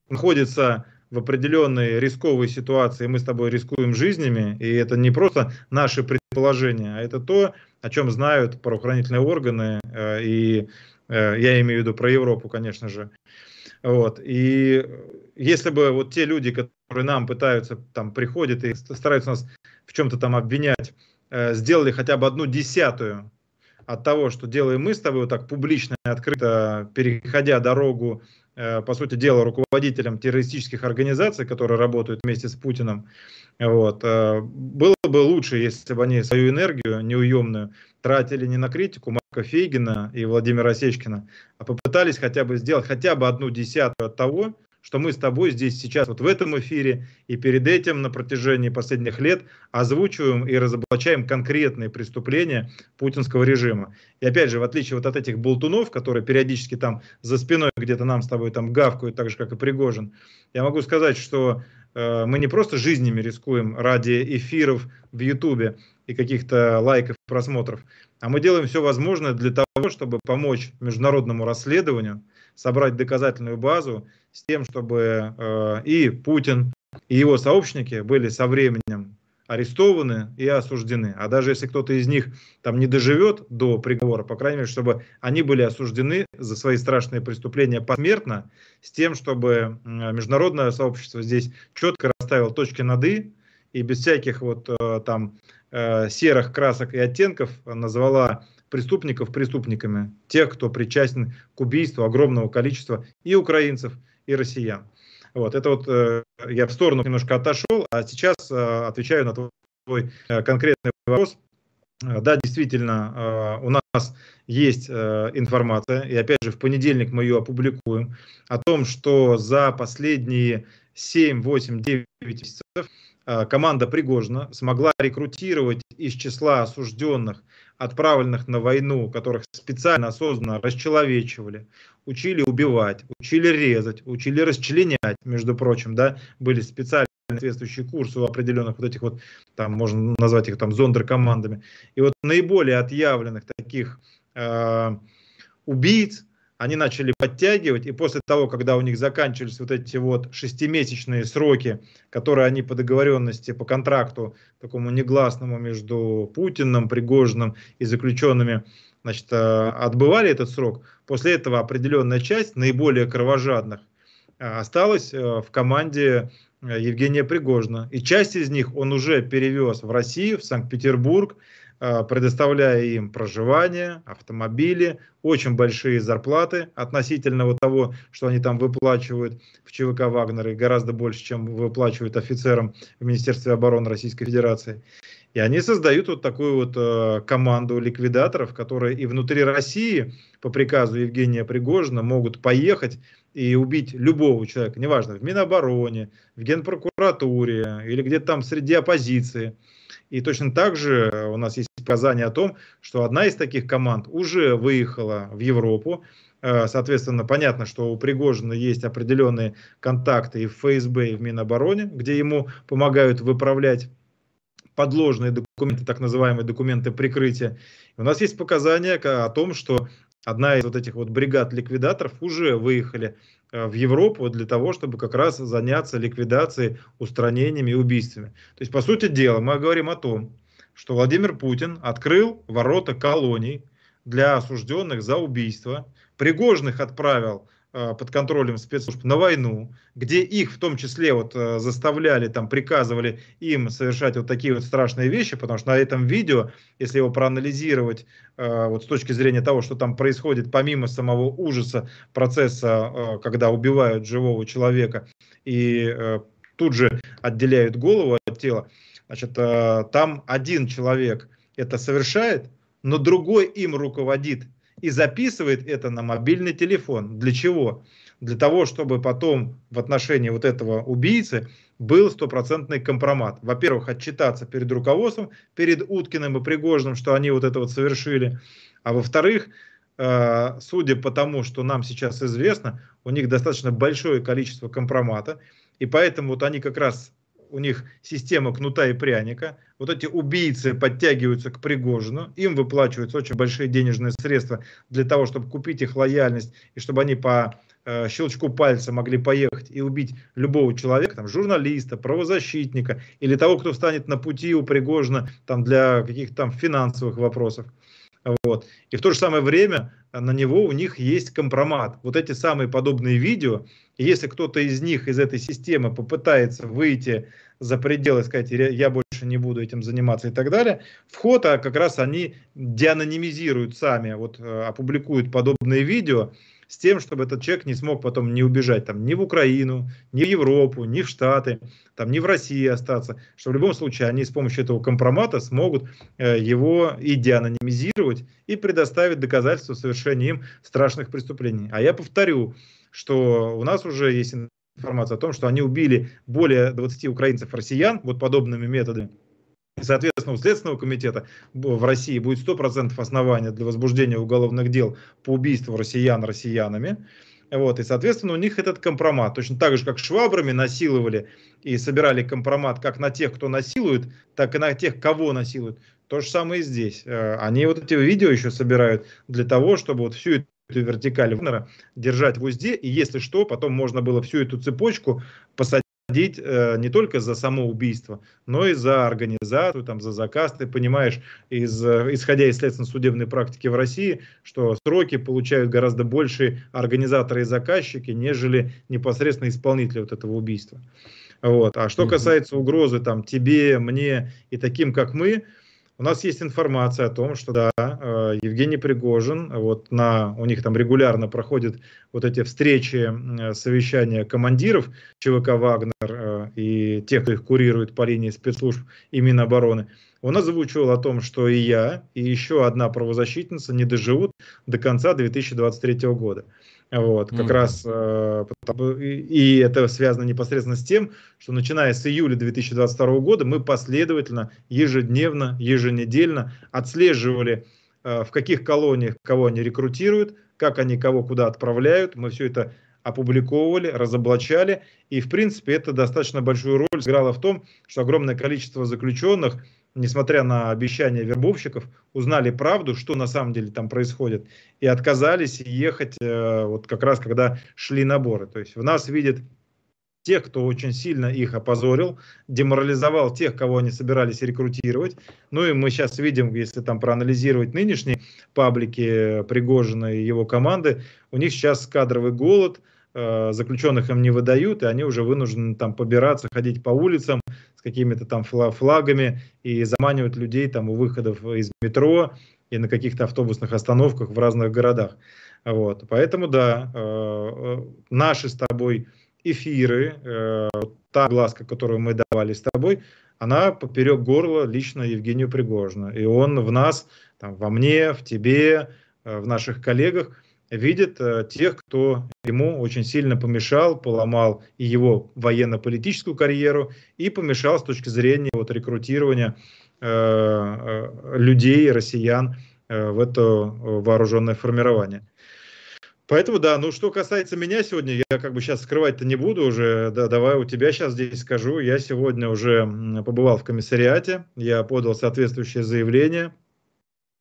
находится в определенной рисковой ситуации, мы с тобой рискуем жизнями, и это не просто наши предположения, а это то, о чем знают правоохранительные органы, э, и э, я имею в виду про Европу, конечно же. Вот. И если бы вот те люди, которые нам пытаются, там, приходят и стараются нас в чем-то там обвинять, э, сделали хотя бы одну десятую от того, что делаем мы с тобой вот так публично и открыто, переходя дорогу Э, по сути дела, руководителям террористических организаций, которые работают вместе с Путиным. Вот. Э, было бы лучше, если бы они свою энергию неуемную тратили не на критику Марка Фейгина и Владимира Осечкина, а попытались хотя бы сделать хотя бы одну десятую от того, что мы с тобой здесь сейчас, вот в этом эфире и перед этим на протяжении последних лет озвучиваем и разоблачаем конкретные преступления путинского режима. И опять же, в отличие вот от этих болтунов, которые периодически там за спиной где-то нам с тобой там гавкают, так же, как и Пригожин, я могу сказать, что э, мы не просто жизнями рискуем ради эфиров в Ютубе и каких-то лайков, просмотров, а мы делаем все возможное для того, чтобы помочь международному расследованию, собрать доказательную базу с тем, чтобы э, и Путин, и его сообщники были со временем арестованы и осуждены. А даже если кто-то из них там не доживет до приговора, по крайней мере, чтобы они были осуждены за свои страшные преступления посмертно, с тем, чтобы международное сообщество здесь четко расставило точки над «и», и без всяких вот э, там э, серых красок и оттенков назвала преступников преступниками, тех, кто причастен к убийству огромного количества и украинцев, и россиян. Вот, это вот э, я в сторону немножко отошел, а сейчас э, отвечаю на твой э, конкретный вопрос. Э, да, действительно, э, у нас есть э, информация, и опять же в понедельник мы ее опубликуем, о том, что за последние 7, 8, 9 месяцев э, команда Пригожина смогла рекрутировать из числа осужденных отправленных на войну, которых специально, осознанно расчеловечивали, учили убивать, учили резать, учили расчленять, между прочим, да, были специальные соответствующие курсы у определенных вот этих вот, там можно назвать их там зондеркомандами. И вот наиболее отъявленных таких э, убийц, они начали подтягивать, и после того, когда у них заканчивались вот эти вот шестимесячные сроки, которые они по договоренности, по контракту, такому негласному между Путиным, Пригожиным и заключенными, значит, э, отбывали этот срок, после этого определенная часть наиболее кровожадных э, осталась э, в команде Евгения Пригожина. И часть из них он уже перевез в Россию, в Санкт-Петербург, предоставляя им проживание, автомобили, очень большие зарплаты относительно вот того, что они там выплачивают в ЧВК Вагнер, и гораздо больше, чем выплачивают офицерам в Министерстве обороны Российской Федерации. И они создают вот такую вот э, команду ликвидаторов, которые и внутри России по приказу Евгения Пригожина могут поехать и убить любого человека, неважно, в Минобороне, в Генпрокуратуре или где-то там среди оппозиции. И точно так же у нас есть показания о том, что одна из таких команд уже выехала в Европу. Э, соответственно, понятно, что у Пригожина есть определенные контакты и в ФСБ, и в Минобороне, где ему помогают выправлять подложные документы, так называемые документы прикрытия. У нас есть показания о том, что одна из вот этих вот бригад ликвидаторов уже выехали Э, в Европу для того, чтобы как раз заняться ликвидацией, устранениями и убийствами. То есть, по сути дела, мы говорим о том, что Владимир Путин открыл ворота колоний для осужденных за убийство, Пригожных отправил под контролем спецслужб на войну, где их в том числе вот э, заставляли, там приказывали им совершать вот такие вот страшные вещи, потому что на этом видео, если его проанализировать э, вот с точки зрения того, что там происходит помимо самого ужаса процесса, когда убивают живого человека и тут же отделяют голову от тела, значит, там один человек это совершает, но другой им руководит и записывает это на мобильный телефон. Для чего? Для того, чтобы потом в отношении вот этого убийцы был стопроцентный компромат. Во-первых, отчитаться перед руководством, перед Уткиным и Пригожным, что они вот это вот совершили. А во-вторых, э, судя по тому, что нам сейчас известно, у них достаточно большое количество компромата, и поэтому вот они как раз у них система кнута и пряника. Вот эти убийцы подтягиваются к Пригожину, им выплачиваются очень большие денежные средства для того, чтобы купить их лояльность и чтобы они по э, щелчку пальца могли поехать и убить любого человека, там, журналиста, правозащитника или того, кто встанет на пути у Пригожина там, для каких-то там финансовых вопросов. Вот. И в то же самое время на него у них есть компромат. Вот эти самые подобные видео, если кто-то из них, из этой системы попытается выйти за пределы, сказать, я больше не буду этим заниматься и так далее, вход, а как раз они деанонимизируют сами, вот э, опубликуют подобные видео, с тем, чтобы этот человек не смог потом не убежать там, ни в Украину, ни в Европу, ни в Штаты, там, ни в России остаться, что в любом случае они с помощью этого компромата смогут э, его и деанонимизировать и предоставить доказательства совершения им страшных преступлений. А я повторю, что у нас уже есть информация о том, что они убили более 20 украинцев-россиян вот подобными методами. Соответственно, у Следственного комитета в России будет 100% основания для возбуждения уголовных дел по убийству россиян россиянами. Вот, и, соответственно, у них этот компромат. Точно так же, как швабрами насиловали и собирали компромат как на тех, кто насилует, так и на тех, кого насилуют. То же самое и здесь. Э, они вот эти видео еще собирают для того, чтобы вот всю эту вертикаль держать в узде, и если что, потом можно было всю эту цепочку посадить садить э, не только за само убийство, но и за организацию, там, за заказ. Ты понимаешь, из, э, исходя из следственно-судебной практики в России, что сроки получают гораздо больше организаторы и заказчики, нежели непосредственно исполнители вот этого убийства. Вот. А что касается угрозы там, тебе, мне и таким, как мы, у нас есть информация о том, что да, э, Евгений Пригожин, вот на, у них там регулярно проходят вот эти встречи, совещания командиров ЧВК «Вагнер» э, и тех, кто их курирует по линии спецслужб и Минобороны. Он озвучивал о том, что и я, и еще одна правозащитница не доживут до конца 2023 года. Вот, как mm. раз, э, и это связано непосредственно с тем, что начиная с июля 2022 года мы последовательно, ежедневно, еженедельно отслеживали, э, в каких колониях кого они рекрутируют, как они кого куда отправляют. Мы все это опубликовывали, разоблачали. И, в принципе, это достаточно большую роль сыграло в том, что огромное количество заключенных несмотря на обещания вербовщиков, узнали правду, что на самом деле там происходит, и отказались ехать э, вот как раз, когда шли наборы. То есть в нас видят тех, кто очень сильно их опозорил, деморализовал тех, кого они собирались рекрутировать. Ну и мы сейчас видим, если там проанализировать нынешние паблики Пригожина и его команды, у них сейчас кадровый голод, э, заключенных им не выдают, и они уже вынуждены там побираться, ходить по улицам, какими-то там флагами и заманивать людей там у выходов из метро и на каких-то автобусных остановках в разных городах. Вот. Поэтому, да, э, э, наши с тобой эфиры, э, та глазка, которую мы давали с тобой, она поперек горла лично Евгению Пригожину. И он в нас, там, во мне, в тебе, в наших коллегах видит э, тех, кто ему очень сильно помешал, поломал и его военно-политическую карьеру, и помешал с точки зрения вот, рекрутирования э, э, людей, россиян в это вооруженное формирование. Поэтому да, ну что касается меня сегодня, я как бы сейчас скрывать-то не буду уже, да, давай у тебя сейчас здесь скажу. Я сегодня уже побывал в комиссариате, я подал соответствующее заявление,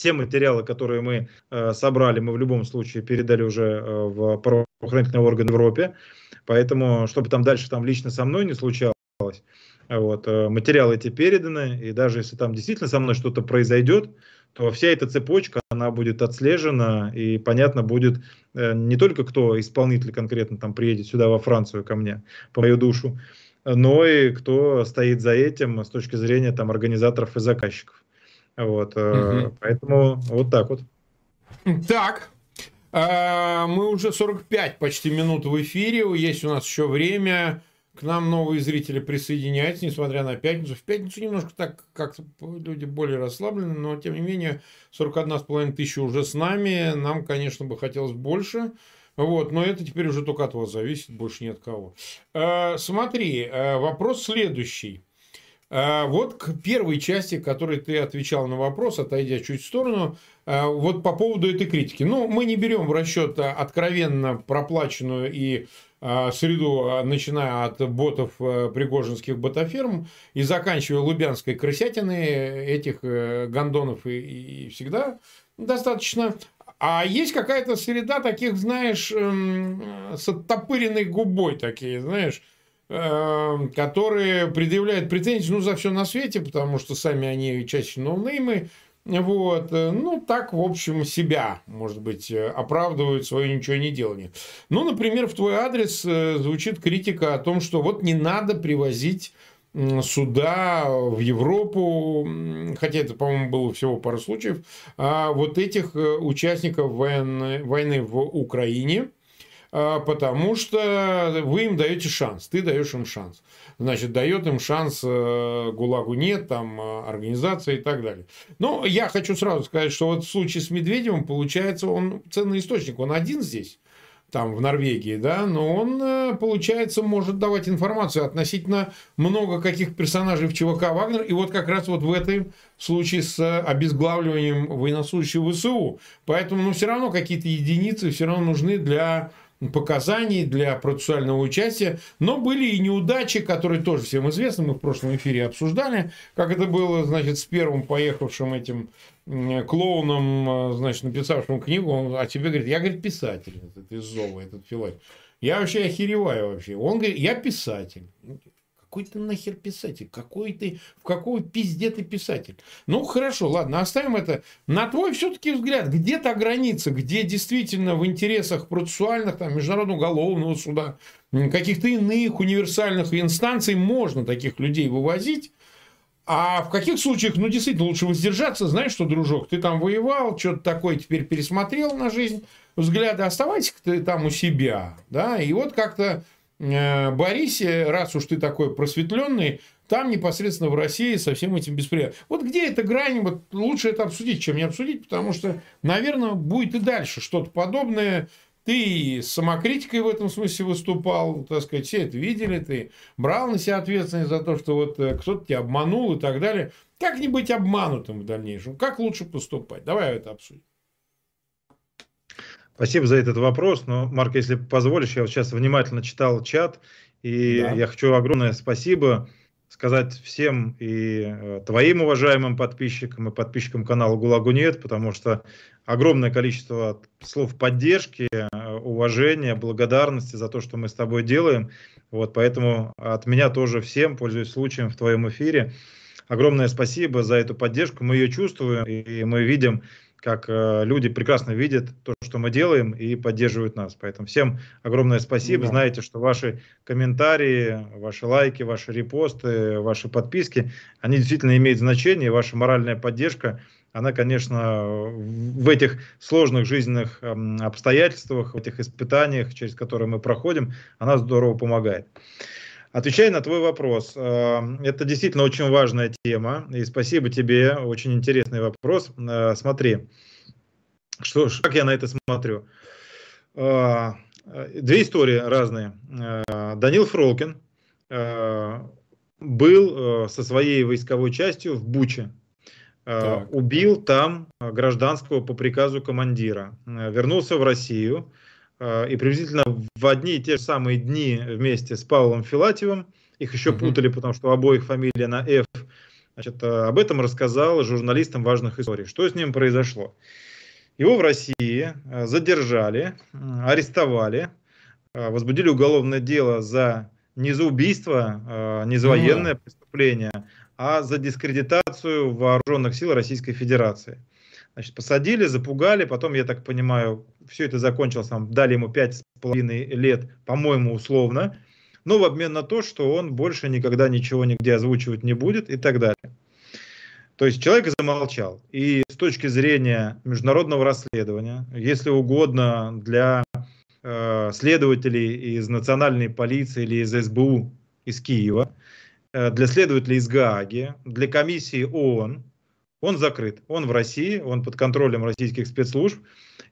те материалы, которые мы э, собрали, мы в любом случае передали уже э, в правоохранительный орган в Европе. Поэтому, чтобы там дальше там лично со мной не случалось, вот, э, материалы эти переданы, и даже если там действительно со мной что-то произойдет, то вся эта цепочка, она будет отслежена, и понятно будет э, не только кто исполнитель конкретно там приедет сюда во Францию ко мне, по мою душу, но и кто стоит за этим с точки зрения там организаторов и заказчиков. Вот, угу. Поэтому вот так вот. Так, э, мы уже 45 почти минут в эфире, есть у нас еще время. К нам новые зрители присоединяются, несмотря на пятницу. В пятницу немножко так как-то люди более расслаблены, но тем не менее 41,5 тысячи уже с нами. Нам, конечно, бы хотелось больше. Вот, но это теперь уже только от вас зависит, больше ни от кого. Э, смотри, э, вопрос следующий. Э, вот к первой части, которой ты отвечал на вопрос, отойдя чуть в сторону, вот по поводу этой критики. Ну, мы не берем в расчет откровенно проплаченную и среду, начиная от ботов пригожинских ботоферм и заканчивая лубянской крысятины этих гондонов и, и всегда достаточно. А есть какая-то среда таких, знаешь, эм, с оттопыренной губой такие, знаешь, которые предъявляют претензии, ну, за все на свете, потому что сами они чаще ноунеймы, вот, э, ну, так, в общем, себя, может быть, э, оправдывают свое ничего не делание. Ну, например, в твой адрес э, звучит критика о том, что вот не надо привозить суда в Европу, хотя это, по-моему, было всего пару случаев, а вот этих участников войны, войны в Украине, потому что вы им даете шанс, ты даешь им шанс. Значит, дает им шанс э, ГУЛАГу нет, там, э, организация и так далее. Но я хочу сразу сказать, что вот в случае с Медведевым, получается, он ценный источник, он один здесь там в Норвегии, да, но он, э, получается, может давать информацию относительно много каких персонажей в ЧВК «Вагнер», и вот как раз вот в этом случае с обезглавливанием военнослужащих ВСУ. Поэтому, ну, все равно какие-то единицы все равно нужны для показаний для процессуального участия, но были и неудачи, которые тоже всем известны, мы в прошлом эфире обсуждали, как это было, значит, с первым поехавшим этим клоуном, значит, написавшим книгу, он о тебе говорит, я, говорит, писатель, этот из Зова, этот Филатов. Я вообще охереваю вообще. Он говорит, я писатель. Какой ты нахер писатель? Какой ты, в какой пизде ты писатель? Ну, хорошо, ладно, оставим это. На твой все-таки взгляд, где та граница, где действительно в интересах процессуальных, там, Международного уголовного суда, каких-то иных универсальных инстанций можно таких людей вывозить, а в каких случаях, ну, действительно, лучше воздержаться, знаешь что, дружок, ты там воевал, что-то такое теперь пересмотрел на жизнь, взгляды, оставайся ты там у себя, да, и вот как-то Борисе, раз уж ты такой просветленный, там непосредственно в России со всем этим беспредельом. Вот где эта грань, вот лучше это обсудить, чем не обсудить, потому что, наверное, будет и дальше что-то подобное. Ты с самокритикой в этом смысле выступал, так сказать, все это видели, ты брал на себя ответственность за то, что вот э, кто-то тебя обманул и так далее. Как не быть обманутым в дальнейшем? Как лучше поступать? Давай это обсудим. Спасибо за этот вопрос. Но, Марк, если позволишь, я вот сейчас внимательно читал чат, и да. я хочу огромное спасибо сказать всем и э, твоим уважаемым подписчикам, и подписчикам канала ГУЛАГу нет, потому что огромное количество слов поддержки, э, уважения, благодарности за то, что мы с тобой делаем. Вот, поэтому от меня тоже всем, пользуясь случаем в твоем эфире, огромное спасибо за эту поддержку. Мы ее чувствуем, и мы видим, как э, люди прекрасно видят то, что мы делаем и поддерживают нас. Поэтому всем огромное спасибо. Да. Знаете, что ваши комментарии, ваши лайки, ваши репосты, ваши подписки, они действительно имеют значение. Ваша моральная поддержка, она, конечно, в этих сложных жизненных обстоятельствах, в этих испытаниях, через которые мы проходим, она здорово помогает. Отвечая на твой вопрос, э, это действительно очень важная тема, и спасибо тебе, очень интересный вопрос. Э, смотри, что, как я на это смотрю. Э, две истории разные. Данил Фролкин был со своей войсковой частью в Буче. Так. Убил там гражданского по приказу командира. Вернулся в Россию Э, и приблизительно в одни и те же самые дни вместе с Павлом Филатьевым, их еще путали, потому что у обоих фамилия на F, значит, э, об этом рассказал журналистам важных историй. Что с ним произошло? Его в России э, задержали, арестовали, возбудили уголовное дело за не за убийство, не за военное преступление, а за дискредитацию вооруженных сил Российской Федерации. Значит, посадили, запугали, потом, я так понимаю, все это закончилось, там, дали ему пять с половиной лет, по-моему, условно, но в обмен на то, что он больше никогда ничего нигде озвучивать не будет и так далее. То есть человек замолчал. И с точки зрения международного расследования, если угодно, для э, следователей из национальной полиции или из СБУ из Киева, э, для следователей из Гааги, для комиссии ООН, он закрыт. Он в России, он под контролем российских спецслужб.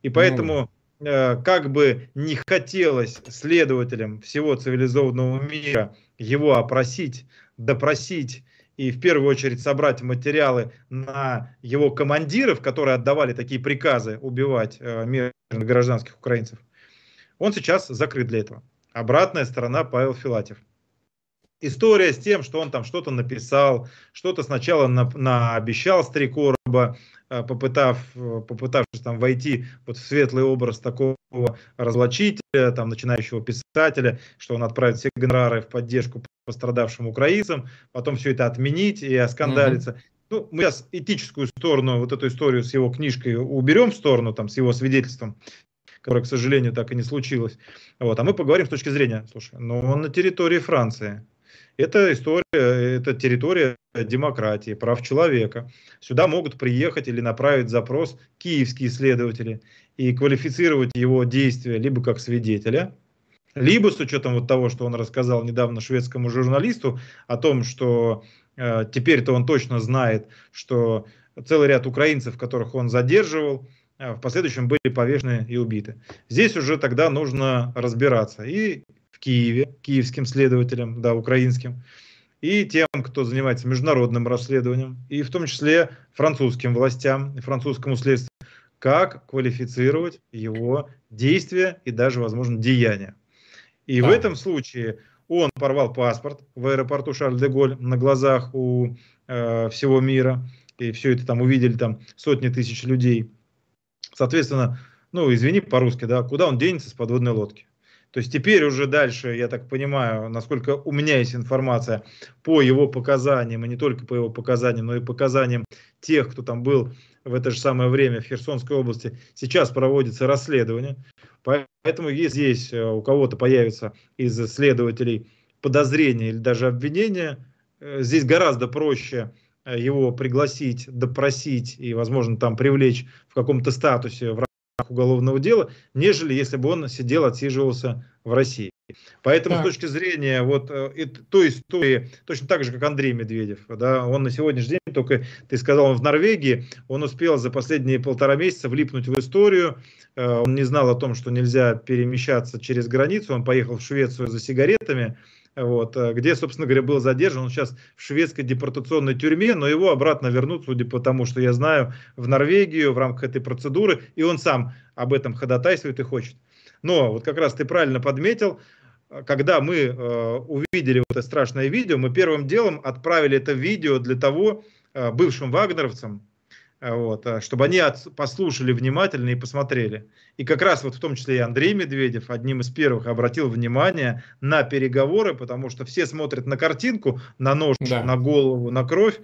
И поэтому э, как бы не хотелось следователям всего цивилизованного мира его опросить, допросить и в первую очередь собрать материалы на его командиров, которые отдавали такие приказы убивать э, мирных гражданских украинцев, он сейчас закрыт для этого. Обратная сторона Павел Филатев. История с тем, что он там что-то написал, что-то сначала на, на обещал с три короба, э, попытав, э, попытавшись там войти вот в светлый образ такого разлочителя, там, начинающего писателя, что он отправит все гонорары в поддержку пострадавшим украинцам, потом все это отменить и оскандалиться. Угу. Ну, мы сейчас этическую сторону, вот эту историю с его книжкой уберем в сторону, там, с его свидетельством, которое, к сожалению, так и не случилось. Вот, а мы поговорим с точки зрения, слушай, ну, он на территории Франции. Это история, это территория демократии, прав человека. Сюда могут приехать или направить запрос киевские следователи и квалифицировать его действия либо как свидетеля, либо с учетом вот того, что он рассказал недавно шведскому журналисту о том, что э, теперь-то он точно знает, что целый ряд украинцев, которых он задерживал, э, в последующем были повешены и убиты. Здесь уже тогда нужно разбираться и в Киеве, киевским следователям, да, украинским, и тем, кто занимается международным расследованием, и в том числе французским властям и французскому следствию, как квалифицировать его действия и даже, возможно, деяния. И да. в этом случае он порвал паспорт в аэропорту Шарль-де-Голь на глазах у э, всего мира. И все это там увидели там сотни тысяч людей. Соответственно, ну, извини по-русски, да, куда он денется с подводной лодки? То есть теперь уже дальше, я так понимаю, насколько у меня есть информация по его показаниям, и не только по его показаниям, но и показаниям тех, кто там был в это же самое время в Херсонской области, сейчас проводится расследование. Поэтому если здесь э, у кого-то появится из следователей подозрения или даже обвинения, э, здесь гораздо проще э, его пригласить, допросить и, возможно, там привлечь в каком-то статусе в уголовного дела, нежели если бы он сидел, отсиживался в России. Поэтому так. с точки зрения вот э, той истории, точно так же, как Андрей Медведев, да, он на сегодняшний день, только ты сказал, он в Норвегии, он успел за последние полтора месяца влипнуть в историю, э, он не знал о том, что нельзя перемещаться через границу, он поехал в Швецию за сигаретами, вот, э, где, собственно говоря, был задержан. Он сейчас в шведской депортационной тюрьме, но его обратно вернут, судя по тому, что я знаю, в Норвегию в рамках этой процедуры, и он сам об этом ходатайствует и хочет. Но вот как раз ты правильно подметил, когда мы э, увидели вот это страшное видео, мы первым делом отправили это видео для того, э, бывшим вагнеровцам, вот, э, чтобы они от, послушали внимательно и посмотрели. И как раз вот в том числе и Андрей Медведев одним из первых обратил внимание на переговоры, потому что все смотрят на картинку, на нож, да. на голову, на кровь,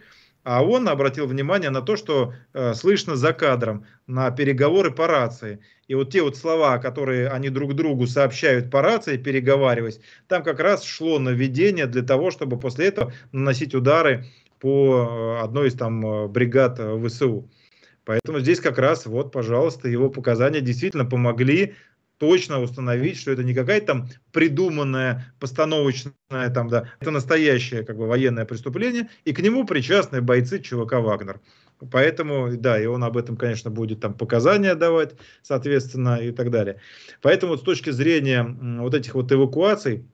а он обратил внимание на то, что э, слышно за кадром, на переговоры по рации. И вот те вот слова, которые они друг другу сообщают по рации, переговариваясь, там как раз шло наведение для того, чтобы после этого наносить удары по э, одной из там э, бригад э, ВСУ. Поэтому здесь как раз, вот, пожалуйста, его показания действительно помогли точно установить, что это не какая-то там придуманная, постановочная, там, да, это настоящее как бы военное преступление, и к нему причастны бойцы ЧВК «Вагнер». Поэтому, да, и он об этом, конечно, будет там показания давать, соответственно, и так далее. Поэтому вот с точки зрения вот этих вот эвакуаций,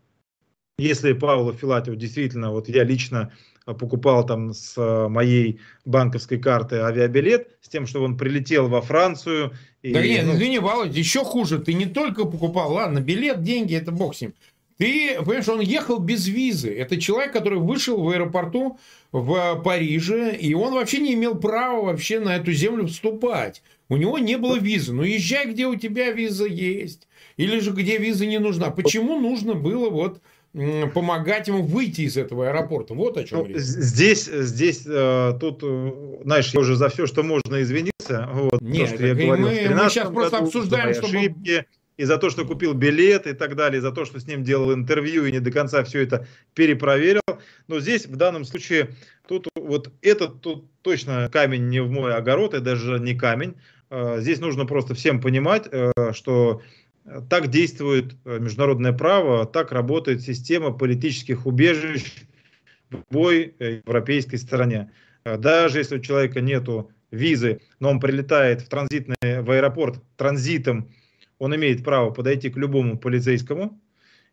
если Павлов Филатев действительно, вот я лично покупал там с э, моей банковской карты авиабилет, с тем, что он прилетел во Францию. И, да нет, ну... извини, Володя, еще хуже. Ты не только покупал, ладно, билет, деньги, это бог с ним. Ты, понимаешь, он ехал без визы. Это человек, который вышел в аэропорту в Париже, и он вообще не имел права вообще на эту землю вступать. У него не было визы. Ну, езжай, где у тебя виза есть. Или же где виза не нужна. Почему нужно было вот помогать ему выйти из этого аэропорта. Вот о чем ну, речь. Здесь, здесь э, тут, э, знаешь, я уже за все, что можно извиниться. Вот, Нет, то, что я говорил мы, мы сейчас просто году, обсуждаем, чтобы... ошибки, и за то, что купил билет и так далее, и за то, что с ним делал интервью и не до конца все это перепроверил. Но здесь в данном случае тут вот этот тут точно камень не в мой огород, и даже не камень. Э, здесь нужно просто всем понимать, что так действует э, международное право, так работает система политических убежищ в любой э, европейской стране. Э, даже если у человека нет визы, но он прилетает в транзитный в аэропорт транзитом он имеет право подойти к любому полицейскому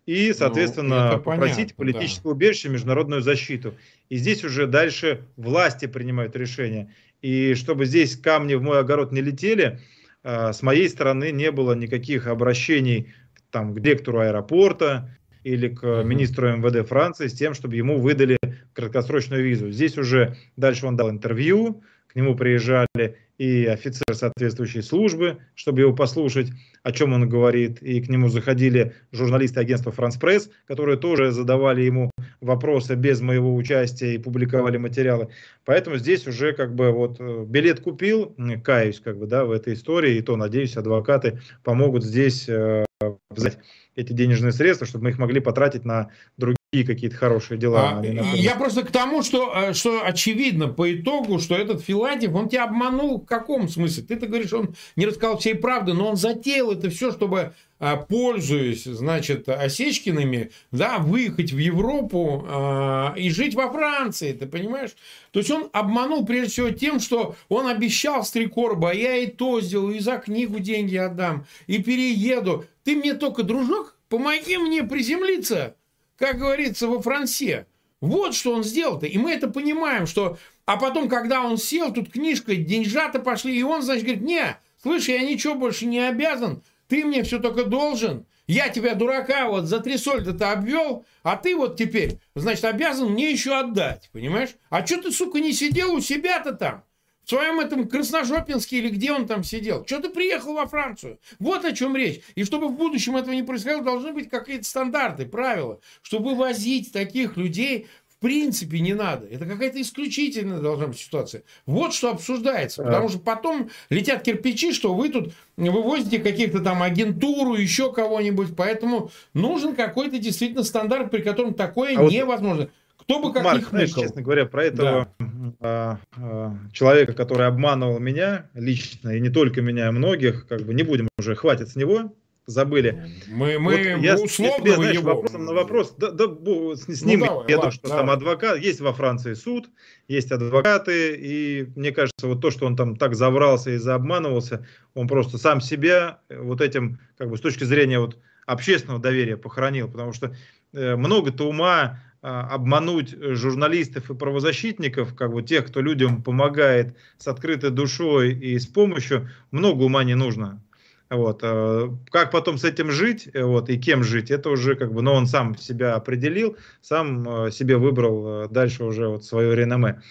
и, ну, соответственно, ну, попросить политическое да. убежище, международную защиту. И здесь уже дальше власти принимают решение. И чтобы здесь камни в мой огород не летели, с моей стороны не было никаких обращений там, к директору аэропорта или к министру МВД Франции с тем, чтобы ему выдали краткосрочную визу. Здесь уже дальше он дал интервью, к нему приезжали и офицер соответствующей службы, чтобы его послушать, о чем он говорит. И к нему заходили журналисты агентства «Франс Пресс», которые тоже задавали ему вопросы без моего участия и публиковали материалы. Поэтому здесь уже как бы вот э, билет купил, каюсь как бы, да, в этой истории, и то, надеюсь, адвокаты помогут здесь э, взять эти денежные средства, чтобы мы их могли потратить на другие какие-то хорошие дела. А, я просто к тому, что, э, что очевидно по итогу, что этот Филатьев, он тебя обманул в каком смысле? Ты-то говоришь, он не рассказал всей правды, но он затеял это все, чтобы а, пользуясь, значит, Осечкиными, да, выехать в Европу а, и жить во Франции, ты понимаешь? То есть он обманул прежде всего тем, что он обещал Стрекорба, я и то сделаю, и за книгу деньги отдам, и перееду. Ты мне только, дружок, помоги мне приземлиться, как говорится, во Франции. Вот что он сделал-то. И мы это понимаем, что... А потом, когда он сел, тут книжка, деньжата пошли, и он, значит, говорит, не, слышь, я ничего больше не обязан, ты мне все только должен. Я тебя, дурака, вот за три сольда-то обвел, а ты вот теперь, значит, обязан мне еще отдать, понимаешь? А что ты, сука, не сидел у себя-то там? В своем этом Красножопинске или где он там сидел? Что ты приехал во Францию? Вот о чем речь. И чтобы в будущем этого не происходило, должны быть какие-то стандарты, правила. Чтобы возить таких людей в принципе не надо. Это какая-то исключительная должна быть ситуация. Вот что обсуждается. Потому что потом летят кирпичи, что вы тут вывозите каких-то там агентуру, еще кого-нибудь. Поэтому нужен какой-то действительно стандарт, при котором такое а невозможно. Вот... Кто бы как Марк, знаешь, честно говоря, про этого да. а, а, человека, который обманывал меня лично, и не только меня, а многих, как бы не будем уже, хватит с него, забыли. Мы, мы вот я, условно тебе, знаешь, его... вопросом на вопрос, да, да, с, с ну, ним, давай, я думаю, что давай. там адвокат, есть во Франции суд, есть адвокаты, и мне кажется, вот то, что он там так заврался и заобманывался, он просто сам себя вот этим, как бы с точки зрения вот общественного доверия похоронил, потому что э, много-то ума обмануть журналистов и правозащитников, как бы тех, кто людям помогает с открытой душой и с помощью, много ума не нужно. Вот. А, как потом с этим жить э, вот, и кем жить, это уже как бы, но он сам себя определил, сам э, себе выбрал э, дальше уже вот свое реноме.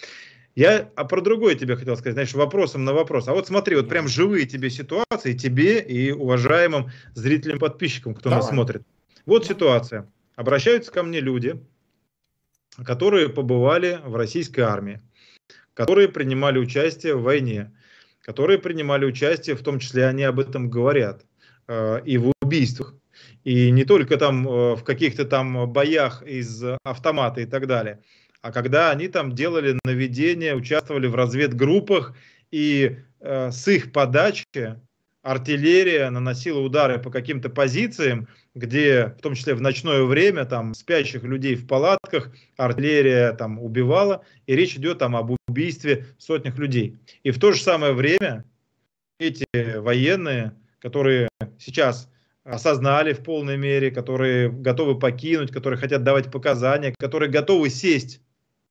Я а про другое тебе хотел сказать, знаешь, вопросом на вопрос. А вот смотри, вот прям живые тебе ситуации, тебе и уважаемым зрителям, подписчикам, кто Давай. нас смотрит. Вот ситуация. Обращаются ко мне люди, которые побывали в российской армии, которые принимали участие в войне, которые принимали участие, в том числе они об этом говорят, э, и в убийствах, и не только там э, в каких-то там боях из автомата и так далее, а когда они там делали наведение, участвовали в разведгруппах, и э, с их подачи артиллерия наносила удары по каким-то позициям, где, в том числе в ночное время, там спящих людей в палатках артиллерия там убивала, и речь идет там об убийстве сотнях людей. И в то же самое время эти военные, которые сейчас осознали в полной мере, которые готовы покинуть, которые хотят давать показания, которые готовы сесть,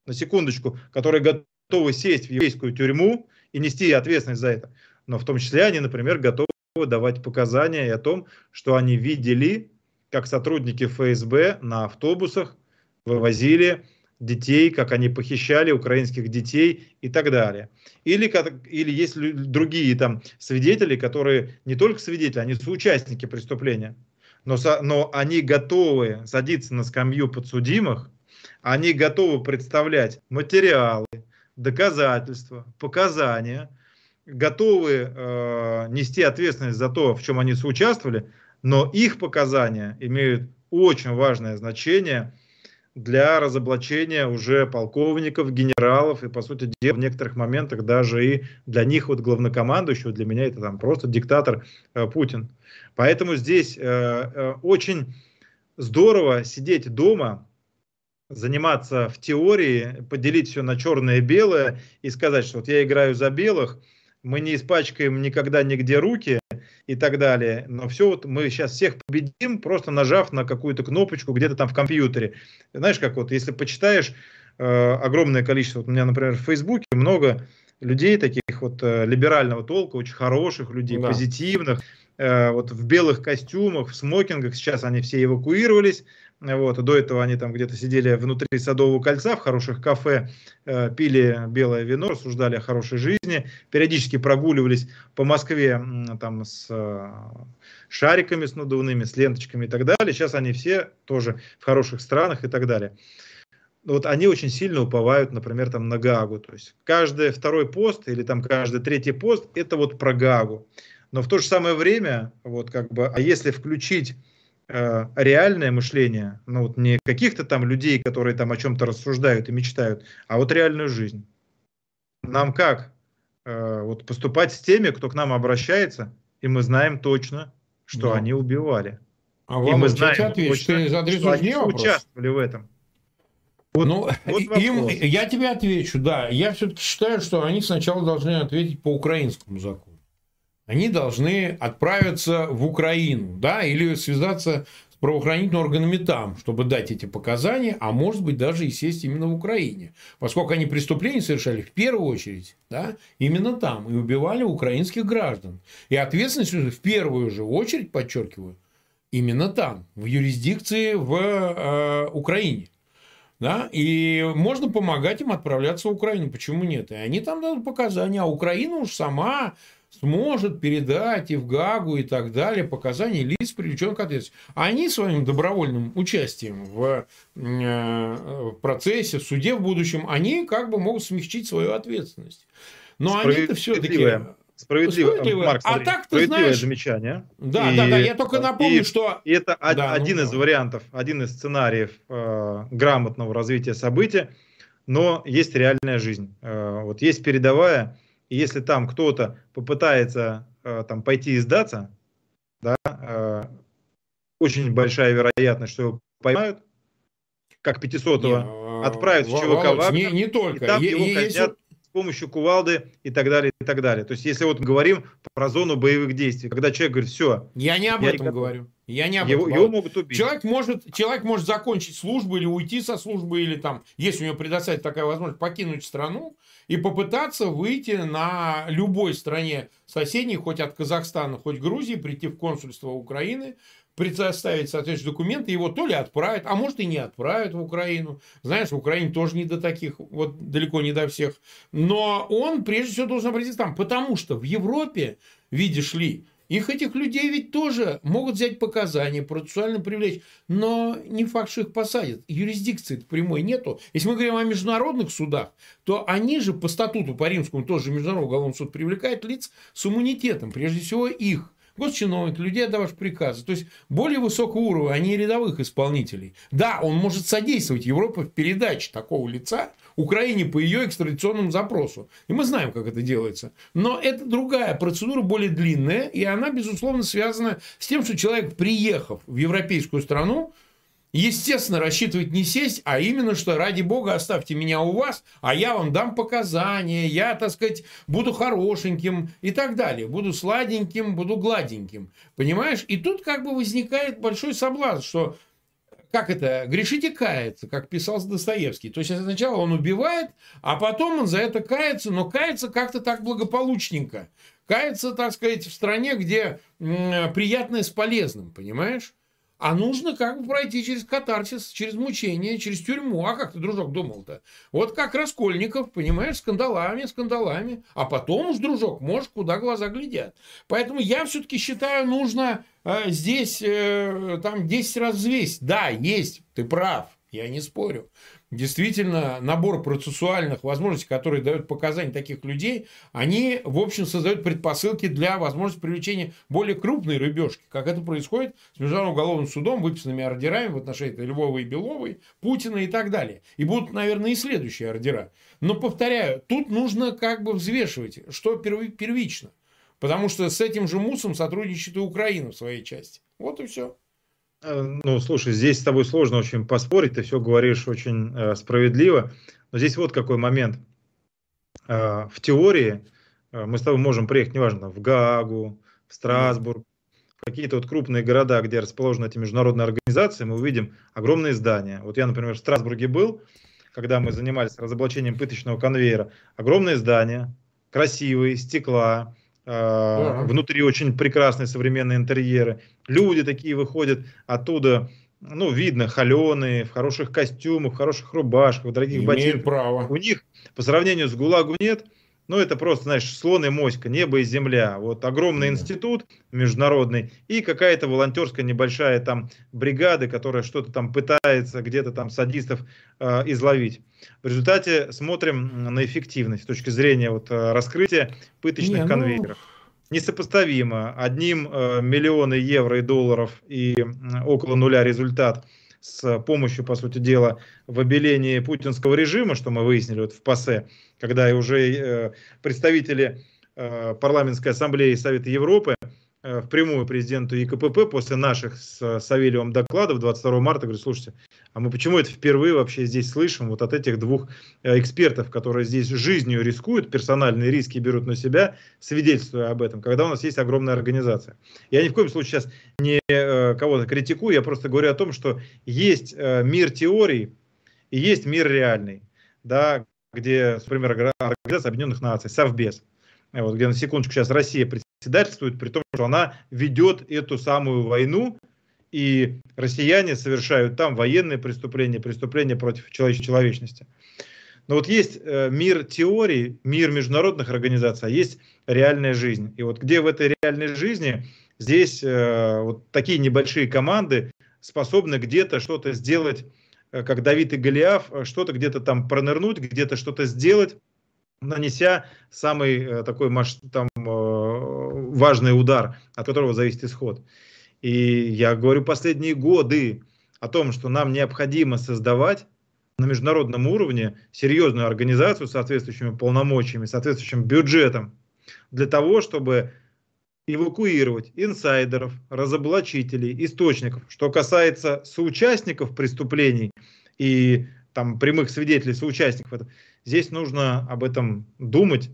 на секундочку, которые готовы сесть в еврейскую тюрьму и нести ответственность за это но в том числе они, например, готовы давать показания о том, что они видели, как сотрудники ФСБ на автобусах вывозили детей, как они похищали украинских детей и так далее. Или, или есть другие там свидетели, которые не только свидетели, они соучастники преступления, но, но они готовы садиться на скамью подсудимых, они готовы представлять материалы, доказательства, показания – готовы э, нести ответственность за то, в чем они соучаствовали, но их показания имеют очень важное значение для разоблачения уже полковников, генералов и, по сути дела, в некоторых моментах даже и для них, вот главнокомандующего, для меня это там просто диктатор э, Путин. Поэтому здесь э, э, очень здорово сидеть дома, заниматься в теории, поделить все на черное и белое и сказать, что вот я играю за белых – мы не испачкаем никогда нигде руки, и так далее. Но все вот мы сейчас всех победим, просто нажав на какую-то кнопочку где-то там в компьютере. Знаешь, как вот, если почитаешь э, огромное количество, вот у меня, например, в Фейсбуке много людей таких вот э, либерального толка, очень хороших людей, да. позитивных, э, вот в белых костюмах, в смокингах, сейчас они все эвакуировались, вот, до этого они там где-то сидели внутри Садового кольца в хороших кафе, э, пили белое вино, рассуждали о хорошей жизни, периодически прогуливались по Москве там с э, шариками с надувными, с ленточками и так далее. Сейчас они все тоже в хороших странах и так далее. Вот они очень сильно уповают, например, там на Гагу. То есть каждый второй пост или там каждый третий пост это вот про Гагу. Но в то же самое время, вот как бы, а если включить э, реальное мышление, ну вот не каких-то там людей, которые там о чем-то рассуждают и мечтают, а вот реальную жизнь. Нам как э, вот поступать с теми, кто к нам обращается, и мы знаем точно, что да. они убивали. А и мы знаем отвечу, точно, ты что они участвовали в этом. Вот, ну, вот им, я тебе отвечу, да. Я все-таки считаю, что они сначала должны ответить по украинскому закону они должны отправиться в Украину, да, или связаться с правоохранительными органами там, чтобы дать эти показания, а может быть даже и сесть именно в Украине, поскольку они преступления совершали в первую очередь, да, именно там, и убивали украинских граждан. И ответственность в первую же очередь, подчеркиваю, именно там, в юрисдикции в э, Украине. Да? И можно помогать им отправляться в Украину. Почему нет? И они там дадут показания, а Украина уж сама сможет передать и в ГАГу и так далее показания лиц, привлеченных к ответственности. Они своим добровольным участием в, э, в процессе, в суде в будущем, они как бы могут смягчить свою ответственность. Но они-то все-таки... Справедливо, Марк, а смотри, а так ты знаешь... замечание. Да, и, да, да, я только напомню, и, что... И это да, один ну, из да. вариантов, один из сценариев э, грамотного развития событий, но есть реальная жизнь. Э, вот есть передовая, и если там кто-то попытается э, там пойти и сдаться, да, э, очень большая вероятность, что его поймают, как 500-го, э, отправят в ЧВК Вагнер, не, не только. и там е- его казнят с помощью кувалды и так далее, и так далее. То есть, если вот мы говорим про зону боевых действий, когда человек говорит, все. Я не об я этом не говорю. Я не об его, этом его могут убить. Человек может, человек может закончить службу или уйти со службы, или там, если у него предоставить такая возможность, покинуть страну, и попытаться выйти на любой стране соседней, хоть от Казахстана, хоть Грузии, прийти в консульство Украины, предоставить соответствующие документы, его то ли отправят, а может и не отправят в Украину. Знаешь, в Украине тоже не до таких, вот далеко не до всех. Но он прежде всего должен обратиться там, потому что в Европе, видишь ли, их, этих людей, ведь тоже могут взять показания, процессуально привлечь. Но не факт, что их посадят. Юрисдикции прямой нету. Если мы говорим о международных судах, то они же по статуту, по римскому, тоже Международный уголовный суд привлекает лиц с иммунитетом. Прежде всего их госчиновник, людей, отдававших приказы. То есть, более высокого уровня, а не рядовых исполнителей. Да, он может содействовать Европе в передаче такого лица Украине по ее экстрадиционному запросу. И мы знаем, как это делается. Но это другая процедура, более длинная, и она, безусловно, связана с тем, что человек, приехав в европейскую страну, естественно, рассчитывать не сесть, а именно, что ради бога оставьте меня у вас, а я вам дам показания, я, так сказать, буду хорошеньким и так далее. Буду сладеньким, буду гладеньким. Понимаешь? И тут как бы возникает большой соблазн, что как это, грешите кается, как писал Достоевский. То есть сначала он убивает, а потом он за это кается, но кается как-то так благополучненько. Кается, так сказать, в стране, где приятное с полезным, понимаешь? А нужно как бы пройти через катарсис, через мучение, через тюрьму. А как ты, дружок, думал-то? Вот как Раскольников, понимаешь, скандалами, скандалами. А потом уж, дружок, можешь, куда глаза глядят. Поэтому я все-таки считаю, нужно э, здесь э, там 10 раз взвесить. Да, есть, ты прав, я не спорю действительно набор процессуальных возможностей, которые дают показания таких людей, они, в общем, создают предпосылки для возможности привлечения более крупной рыбешки, как это происходит с Международным уголовным судом, выписанными ордерами в отношении Львова и Беловой, Путина и так далее. И будут, наверное, и следующие ордера. Но, повторяю, тут нужно как бы взвешивать, что первично. Потому что с этим же МУСом сотрудничает и Украина в своей части. Вот и все. Э, ну, слушай, здесь с тобой сложно очень поспорить, ты все говоришь очень э, справедливо. Но здесь вот какой момент. Э, в теории э, мы с тобой можем приехать, неважно, в Гаагу, в Страсбург, какие-то вот крупные города, где расположены эти международные организации, мы увидим огромные здания. Вот я, например, в Страсбурге был, когда мы занимались разоблачением пыточного конвейера. Огромные здания, красивые, стекла, э, да. внутри очень прекрасные современные интерьеры. Люди такие выходят оттуда, ну, видно, холеные, в хороших костюмах, в хороших рубашках, в дорогих Имеют ботинках. право. У них, по сравнению с ГУЛАГу, нет ну, это просто, знаешь, слон и моська, небо и земля. Вот огромный институт международный и какая-то волонтерская небольшая там бригада, которая что-то там пытается где-то там садистов э, изловить. В результате смотрим на эффективность с точки зрения вот э, раскрытия пыточных Не, ну... Несопоставимо. Одним э, миллионы евро и долларов и около нуля результат – с помощью, по сути дела, в обелении путинского режима, что мы выяснили вот в ПАСЕ, когда и уже э, представители э, парламентской ассамблеи Совета Европы впрямую президенту ЕКПП после наших с Савельевым докладов 22 марта, говорю, слушайте, а мы почему это впервые вообще здесь слышим вот от этих двух э, экспертов, которые здесь жизнью рискуют, персональные риски берут на себя, свидетельствуя об этом, когда у нас есть огромная организация. Я ни в коем случае сейчас не э, кого-то критикую, я просто говорю о том, что есть мир теорий и есть мир реальный, да, где, например, Организация Объединенных Наций, Совбез, вот, где на секундочку сейчас Россия председательствует, при том, что она ведет эту самую войну, и россияне совершают там военные преступления, преступления против человечности. Но вот есть э, мир теорий, мир международных организаций, а есть реальная жизнь. И вот где в этой реальной жизни здесь э, вот такие небольшие команды способны где-то что-то сделать, э, как Давид и Голиаф, что-то где-то там пронырнуть, где-то что-то сделать, нанеся самый такой там важный удар, от которого зависит исход. И я говорю последние годы о том, что нам необходимо создавать на международном уровне серьезную организацию с соответствующими полномочиями, соответствующим бюджетом, для того, чтобы эвакуировать инсайдеров, разоблачителей, источников. Что касается соучастников преступлений и там прямых свидетелей, соучастников, здесь нужно об этом думать,